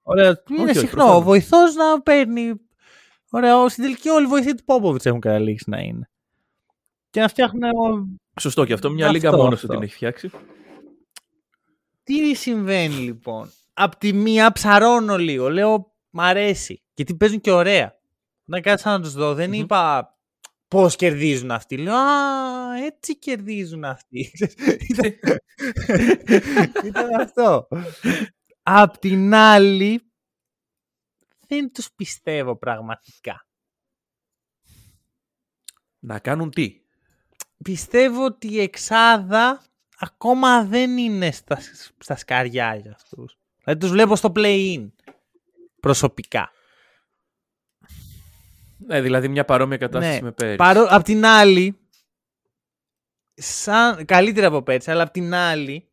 Ωραία, είναι όχι, συχνό. προφανώς. Ο βοηθός να παίρνει... Ωραία, ο- στην τελική όλοι οι βοηθοί του Πόποβιτς έχουν καταλήξει να είναι. Και να φτιάχνουν. Σωστό και αυτό. Μια Αυτό, λίγα μόνος αυτό. του την έχει φτιάξει. Τι συμβαίνει λοιπόν; Απ' τη μία ψαρώνω λίγο. Λέω μ' αρέσει. Γιατί παίζουν και ωραία. Όταν κάτσα να τους δω, δεν Μμμ. είπα πώς κερδίζουν αυτοί. Λέω Α, έτσι κερδίζουν αυτοί. ήταν, ήταν αυτό. Απ' την άλλη, δεν τους πιστεύω πραγματικά. Να κάνουν τι; Πιστεύω ότι η εξάδα ακόμα δεν είναι στα, στα σκαριά για αυτούς. Δηλαδή τους βλέπω στο play-in προσωπικά. Ναι, δηλαδή μια παρόμοια κατάσταση Ναι. με πέρυσι. Παρό... Απ' την άλλη, σαν... καλύτερα από πέρσι, αλλά απ' την άλλη,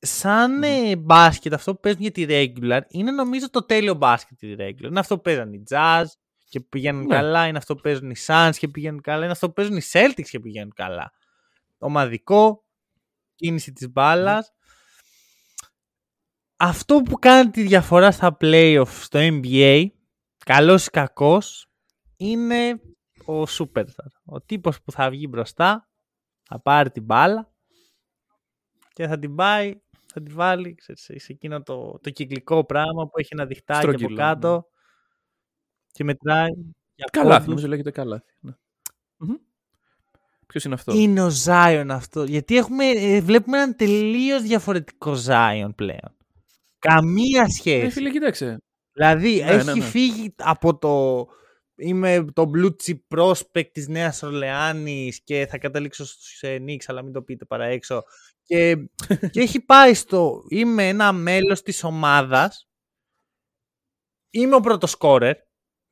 σαν ε, μπάσκετ αυτό που παίζουν για τη regular, είναι νομίζω το τέλειο μπάσκετ τη regular. Είναι αυτό που παίζαν οι Jazz και πηγαίνουν Ναι. καλά, είναι αυτό που παίζουν οι Suns και πηγαίνουν καλά, είναι αυτό που παίζουν οι Celtics και πηγαίνουν καλά. Ομαδικό, κίνηση της μπάλας. Αυτό που κάνει τη διαφορά στα playoff στο NBA, καλός ή κακός, είναι ο Superstar. Ο τύπος που θα βγει μπροστά, θα πάρει την μπάλα και θα την πάει, θα τη βάλει ξέρεις, σε εκείνο το, το κυκλικό πράγμα που έχει ένα διχτάκι από Στρογγυλό, κάτω ναι. και μετράει. για Καλάθι, πόντους. νομίζω λέγεται καλάθι. Ναι. Μμμ. Ποιος είναι αυτός; Είναι ο Zion αυτό. Γιατί έχουμε, ε, βλέπουμε έναν τελείως διαφορετικό Zion πλέον. Καμία σχέση. Ε, φίλε, κοίταξε. Δηλαδή Ναι, έχει ναι, ναι. φύγει από το είμαι το blue chip prospect της Νέας Ορλεάνης και θα καταλήξω στους ε, Knicks αλλά μην το πείτε παρά έξω και, και έχει πάει στο είμαι ένα μέλος της ομάδας είμαι ο πρώτος σκόρερ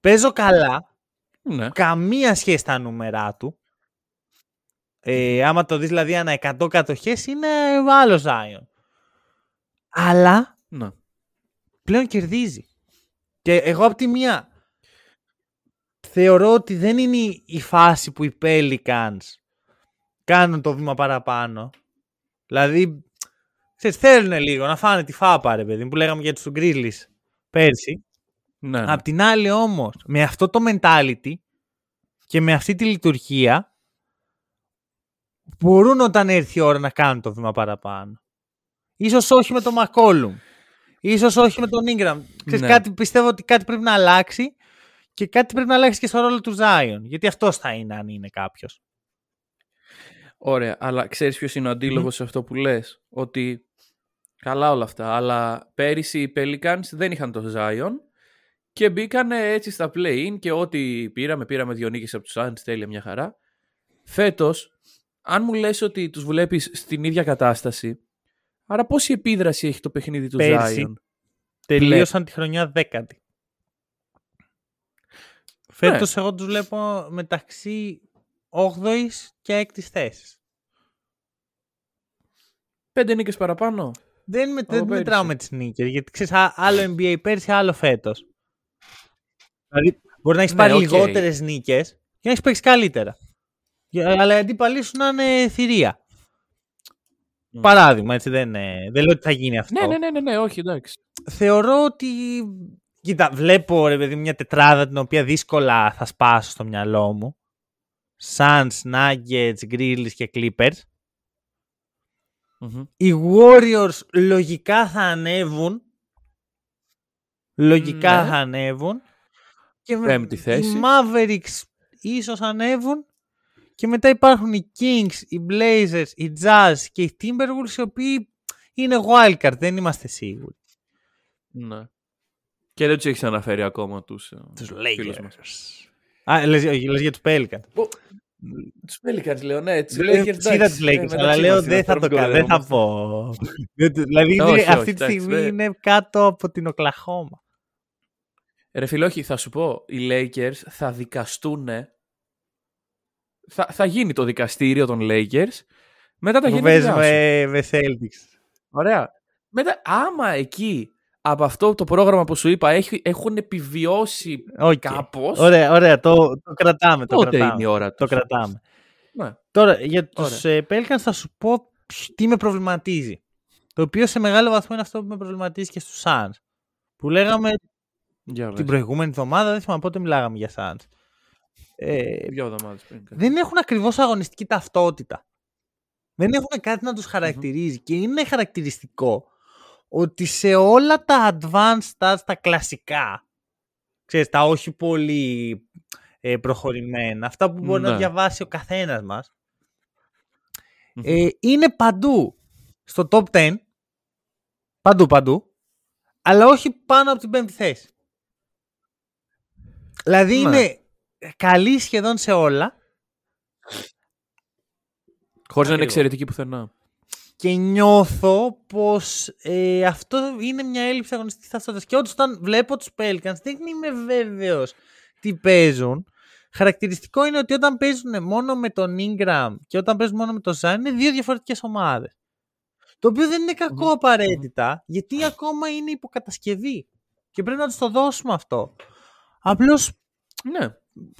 παίζω καλά Ναι. καμία σχέση στα νούμερά του ε, άμα το δεις δηλαδή ανά 100 κατοχές είναι άλλος Zion αλλά ναι. πλέον κερδίζει. Και εγώ από τη μία θεωρώ ότι δεν είναι η φάση που οι Pelicans κάνουν το βήμα παραπάνω. Δηλαδή, ξέρεις, θέλουν λίγο να φάνε τη φάπα, ρε παιδί μου, που λέγαμε για τους Grizzlies πέρσι. ναι. ναι. Απ' την άλλη όμως, με αυτό το mentality και με αυτή τη λειτουργία, μπορούν όταν έρθει η ώρα να κάνουν το βήμα παραπάνω. Ίσως όχι με τον McCollum. Ίσως όχι με τον Ingram. Ξέρεις, Ναι. κάτι, πιστεύω ότι κάτι πρέπει να αλλάξει και κάτι πρέπει να αλλάξει και στο ρόλο του Zion. Γιατί αυτός θα είναι αν είναι κάποιος. Ωραία, αλλά ξέρεις ποιος είναι ο αντίλογος σε αυτό που λες; Ότι καλά όλα αυτά, αλλά πέρυσι οι Pelicans δεν είχαν το Zion και μπήκαν έτσι στα play-in και ό,τι πήραμε, πήραμε δύο νίκες από τους Suns, τέλεια μια χαρά. Φέτος, αν μου λες ότι τους βλέπεις στην ίδια κατάσταση, άρα πόση επίδραση έχει το παιχνίδι του Πέρσι. Zion; Τελείωσαν τη χρονιά δέκατη. Φέτος εγώ τους βλέπω μεταξύ 8ης και 6ης θέσης. Πέντε νίκες παραπάνω. Δεν, με, δεν πέρυσι. μετράω με τις νίκες, γιατί ξέρεις α- άλλο NBA πέρσι, άλλο φέτος. Δηλαδή μπορεί να έχεις Ναι, πάρει οκ. λιγότερες νίκες και να έχεις παίξει καλύτερα. Για- Αλλά οι αντίπαλοι σου να είναι θηρία. Mm. Παράδειγμα, έτσι δεν, είναι- δεν λέω ότι θα γίνει αυτό. Ναι, ναι, ναι, ναι, ναι, όχι, εντάξει. Θεωρώ ότι. Κοίτα, βλέπω ρε παιδί μια τετράδα την οποία δύσκολα θα σπάσω στο μυαλό μου. Suns, Nuggets, Grizzlies και Clippers. Μμμ. Οι Warriors λογικά θα ανέβουν. Λογικά Ναι. θα ανέβουν. Και με- Πέμπτη θέση. Οι Mavericks ίσως ανέβουν. Και μετά υπάρχουν οι Kings, οι Blazers, οι Jazz και οι Timberwolves οι οποίοι είναι wildcard, δεν είμαστε σίγουροι. Ναι. Και δεν τους έχεις αναφέρει ακόμα τους Τους φίλους Lakers. μας. Α, λες, όχι, λες για τους Pelicans. Τους Pelicans λέω, ναι. Τους Ε, Lakers, είδα εντάξει, τους Lakers, ε, αλλά μεταξύ λέω μας δεν είναι, θα το δεν κάνω, δεν θα κοροϊδευόμαστε. πω. Διότι- δηλαδή είναι- Όχι, όχι, αυτή τη εντάξει, στιγμή δεν- είναι κάτω από την Οκλαχώμα. Ρε φίλε, όχι, θα σου πω, οι Lakers θα δικαστούν. Θα, θα γίνει το δικαστήριο των Lakers. Μετά τα Που γίνει παίζει με, με Celtics. Ωραία. Μετά, άμα εκεί από αυτό το πρόγραμμα που σου είπα έχει, έχουν επιβιώσει Οκ. κάπως, Ωραία, ωραία, το, το κρατάμε. Το τότε κρατάμε. είναι η ώρα Το τους; κρατάμε. Ναι. Τώρα, για τους ε, Pelicans θα σου πω ψ, τι με προβληματίζει. Το οποίο σε μεγάλο βαθμό είναι αυτό που με προβληματίζει και στους Suns. Που λέγαμε Για την πες. προηγούμενη εβδομάδα, δεν θυμάμαι πότε μιλάγαμε για Suns. Ε, Δύο εβδομάδες πριν. δεν έχουν ακριβώς αγωνιστική ταυτότητα. Δεν έχουν κάτι να τους χαρακτηριζει Και είναι χαρακτηριστικό ότι σε όλα τα advanced stats, τα κλασικά, ξέρεις, τα όχι πολύ ε, προχωρημένα, αυτά που μπορεί να Ναι. διαβάσει ο καθένας μας, ε, είναι παντού στο top 10, παντού παντού, αλλά όχι πάνω από την πέμπτη θέση. Δηλαδή Ναι. είναι καλή σχεδόν σε όλα Χωρίς να είναι Ακριβώς. εξαιρετική πουθενά. Και νιώθω πως ε, αυτό είναι μια έλλειψη αγωνιστικής ταυτότητας. Και όντως όταν βλέπω τους Pelicans δεν είμαι βέβαιος τι παίζουν. Χαρακτηριστικό είναι ότι όταν παίζουν μόνο με τον Ingram και όταν παίζουν μόνο με τον Zion είναι δύο διαφορετικές ομάδες. Το οποίο δεν είναι κακό Μμμ. απαραίτητα, γιατί ακόμα είναι υποκατασκευή. Και πρέπει να τους το δώσουμε αυτό. Απλώς Ναι.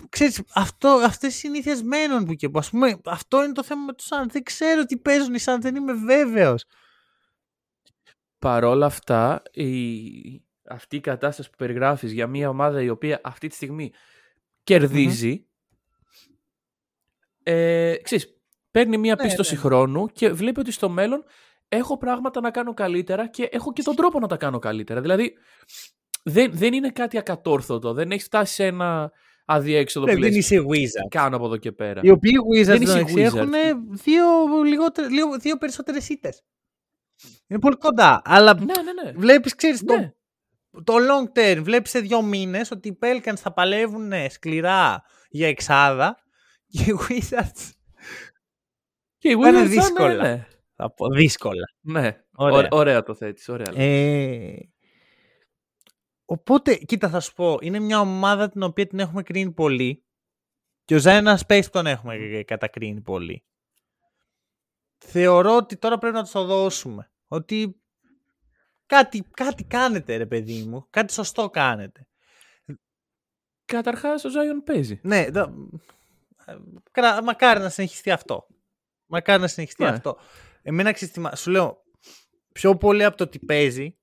Ξέρεις, αυτό, αυτές οι συνήθειες μένουν που και που. Ας πούμε, αυτό είναι το θέμα με τους Suns. Δεν ξέρω τι παίζουν οι Suns, δεν είμαι βέβαιος. Παρόλα αυτά, η... αυτή η κατάσταση που περιγράφεις για μια ομάδα η οποία αυτή τη στιγμή κερδιζει ε, ξέρεις, παίρνει μια Ναι, πίστοση ναι. χρόνου και βλέπει ότι στο μέλλον έχω πράγματα να κάνω καλύτερα και έχω και τον τρόπο να τα κάνω καλύτερα. Δηλαδή, δεν, δεν είναι κάτι ακατόρθωτο. Δεν έχει φτάσει σε ένα αδιέξοδο που Δεν λες, είσαι Wizard. κάνω από εδώ και πέρα. Οι οποίοι Wizards Δεν είσαι εντάξει, έχουν Wizards. δύο, λιγότερε, λίγο, δύο περισσότερες ήττες. Είναι πολύ κοντά. Αλλά Ναι, ναι, ναι. βλέπεις, ξέρεις, Ναι. το, το long term, βλέπεις σε δύο μήνες ότι οι Pelicans θα παλεύουν σκληρά για εξάδα και οι Wizards Και οι Πάνε Wizards θα είναι, δύσκολα. Ναι, θα πω δύσκολα. ναι. Ωραία. Ωραία. ωραία το θέτεις. Ωραία. Ε, οπότε, κοίτα θα σου πω, είναι μια ομάδα την οποία την έχουμε κρίνει πολύ και ο Ζάινα Space τον έχουμε κατακρίνει πολύ. Θεωρώ ότι τώρα πρέπει να τους το δώσουμε. Ότι κάτι, κάτι κάνετε ρε παιδί μου, κάτι σωστό κάνετε. Καταρχάς ο Ζάιον παίζει. Ναι, δα- κρα- μακάρι να συνεχιστεί αυτό. Μακάρι να συνεχιστεί Ναι. αυτό. Εμένα ξέρεις τι μα- σου λέω, πιο πολύ από το τι παίζει,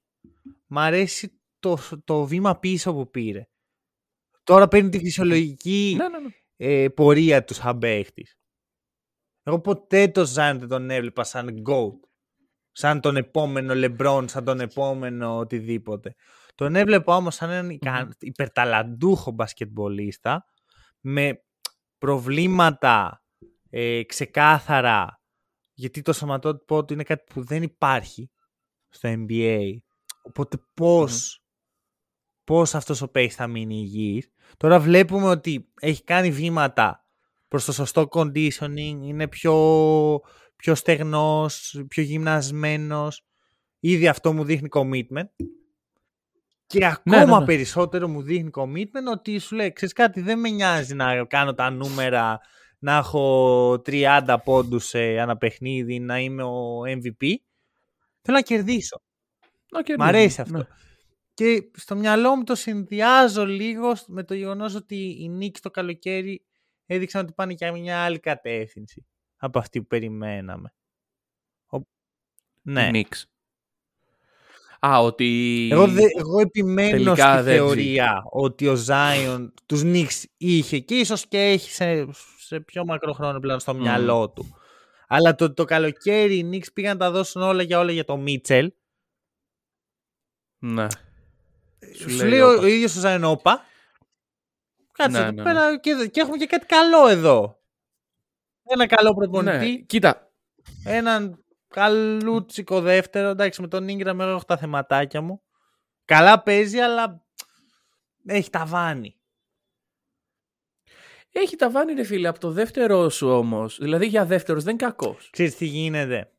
μ' αρέσει το, το βήμα πίσω που πήρε. Τώρα παίρνει τη φυσιολογική Ναι, ναι, ναι. ε, πορεία του σαν παίχτης. Εγώ ποτέ το Ζάιν δεν τον έβλεπα σαν GOAT. Σαν τον επόμενο LeBron, σαν τον επόμενο οτιδήποτε. Τον έβλεπα όμως σαν έναν ικα- υπερταλαντούχο μπασκετμπολίστα με προβλήματα ε, ξεκάθαρα γιατί το σωματότυπο του είναι κάτι που δεν υπάρχει στο NBA. Οπότε πώς, πώς αυτός ο παίκτης θα μείνει υγιής. Τώρα βλέπουμε ότι έχει κάνει βήματα προς το σωστό conditioning, είναι πιο, πιο στεγνός, πιο γυμνασμένος. Ήδη αυτό μου δείχνει commitment. Και ακόμα ναι, ναι. περισσότερο μου δείχνει commitment ότι σου λέει, ξέρεις κάτι, δεν με νοιάζει να κάνω τα νούμερα, να έχω 30 πόντους σε ένα παιχνίδι, να είμαι ο MVP. Θέλω να κερδίσω. Να Μ' κερδίζει. αρέσει αυτό. Ναι. Και στο μυαλό μου το συνδυάζω λίγο με το γεγονός ότι οι Knicks το καλοκαίρι έδειξαν ότι πάνε για μια άλλη κατεύθυνση από αυτή που περιμέναμε. Ο... Ναι. Οι Knicks. Α, ότι... Εγώ, δε, εγώ επιμένω τελικά στη δεν θεωρία ότι ο Zion τους Knicks είχε και ίσως και έχει σε, σε πιο μακρό χρόνο πλέον στο μυαλό του. Αλλά το, το καλοκαίρι οι Knicks πήγαν να τα δώσουν όλα για όλα για το Μίτσελ. Ναι. Σου λέει ο, όπα. ο ίδιος ο Zion όπα. Κάτσε Ναι, εδώ ναι, πέρα Και, και έχουμε και κάτι καλό εδώ. Ένα καλό προπονητή. ναι. Κοίτα, Έναν καλούτσικο δεύτερο. Εντάξει, με τον Ingram εγώ έχω τα θεματάκια μου. Καλά παίζει, αλλά έχει ταβάνι. έχει τα βάνη ρε φίλε από το δεύτερο σου όμως. Δηλαδή για δεύτερος δεν είναι κακός. Ξέρεις τι γίνεται.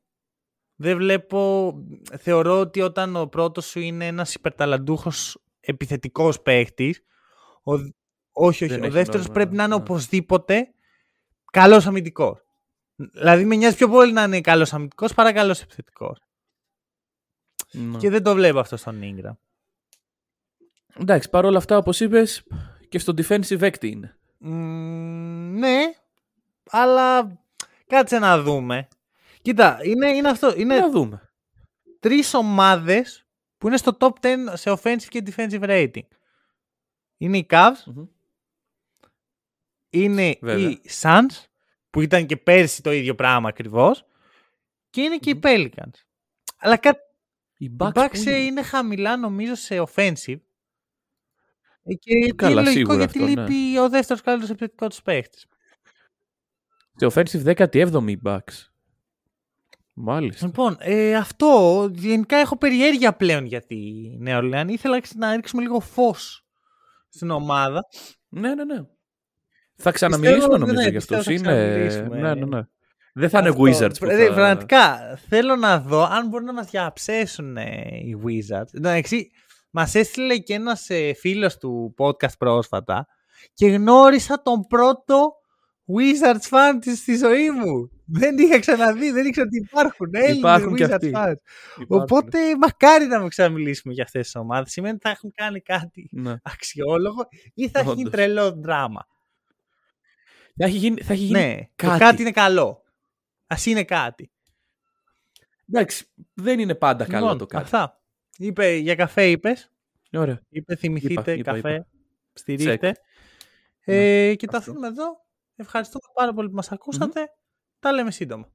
Δεν βλέπω... Θεωρώ ότι όταν ο πρώτος σου είναι ένας υπερταλαντούχος επιθετικός παίχτης, ο... όχι, όχι, Δεν ο έχει δεύτερος νόημα, πρέπει να είναι ναι. οπωσδήποτε καλός αμυντικός. Δηλαδή με νοιάζει πιο πολύ να είναι καλός αμυντικός παρά καλός επιθετικός. Ναι. Και δεν το βλέπω αυτό στον Ingram. Εντάξει, παρόλα αυτά όπως είπες και στο defensive έκτη είναι. Μ, ναι, αλλά κάτσε να δούμε. Κοίτα, είναι, είναι αυτό. Είναι Να δούμε. τρεις ομάδες που είναι στο top 10 σε offensive και defensive rating. Είναι οι Cavs, Μμμ. είναι Βέβαια. οι Suns, που ήταν και πέρσι το ίδιο πράγμα ακριβώς. Και είναι και οι Pelicans. Αλλά κάτι Οι οι Bucks, Bucks που είναι; ε, είναι χαμηλά νομίζω σε offensive. Ε, Και Καλά, είναι λογικό σίγουρα γιατί αυτό, ναι. λείπει ο δεύτερος καλύτερος επιθετικός τους παίχτης. Σε offensive 17η οι Bucks. Μάλιστα. Λοιπόν, ε, αυτό γενικά έχω περιέργεια πλέον για τη Νέα Ορλεάνη. Ήθελα να ρίξουμε λίγο φως στην ομάδα. Ναι, ναι, ναι. Θα ξαναμιλήσουμε Πιστεύω, νομίζω ναι, για αυτούς. πιστεύω θα Είναι... ξαναμιλήσουμε. Ναι, ναι, ναι. Δεν θα είναι Αυτό. Wizards που Ρε, θα... Πραγματικά, θέλω να δω αν μπορούν να μας διαψέσουν ε, οι Wizards. Εντάξει, μας έστειλε και ένας ε, φίλος του podcast πρόσφατα και γνώρισα τον πρώτο Wizards fan της στη ζωής μου. Δεν είχα ξαναδεί, δεν ήξερα ότι υπάρχουν Έλληνες Υπάρχουν κι Wizards αυτοί. fans. Υπάρχουν. Οπότε μακάρι να μου ξαναμιλήσουμε για αυτές τις ομάδες. Σημαίνει ότι θα έχουν κάνει κάτι Ναι. αξιόλογο ή θα έχει γίνει Όντως. τρελό δράμα. Θα έχει γίνει, θα έχει γίνει Ναι, το κάτι. κάτι είναι καλό. Ας είναι κάτι. Εντάξει, δεν είναι πάντα καλό Λοιπόν, το κάτι. Αυτά. Είπε, για καφέ είπες. Ωραία. Είπε θυμηθείτε Είπα, είπα, καφέ. είπα. Στηρίχτε. Check. Ε, και τα αυτό. αφήνουμε εδώ. Ευχαριστούμε πάρα πολύ που μας ακούσατε. Τα λέμε σύντομα.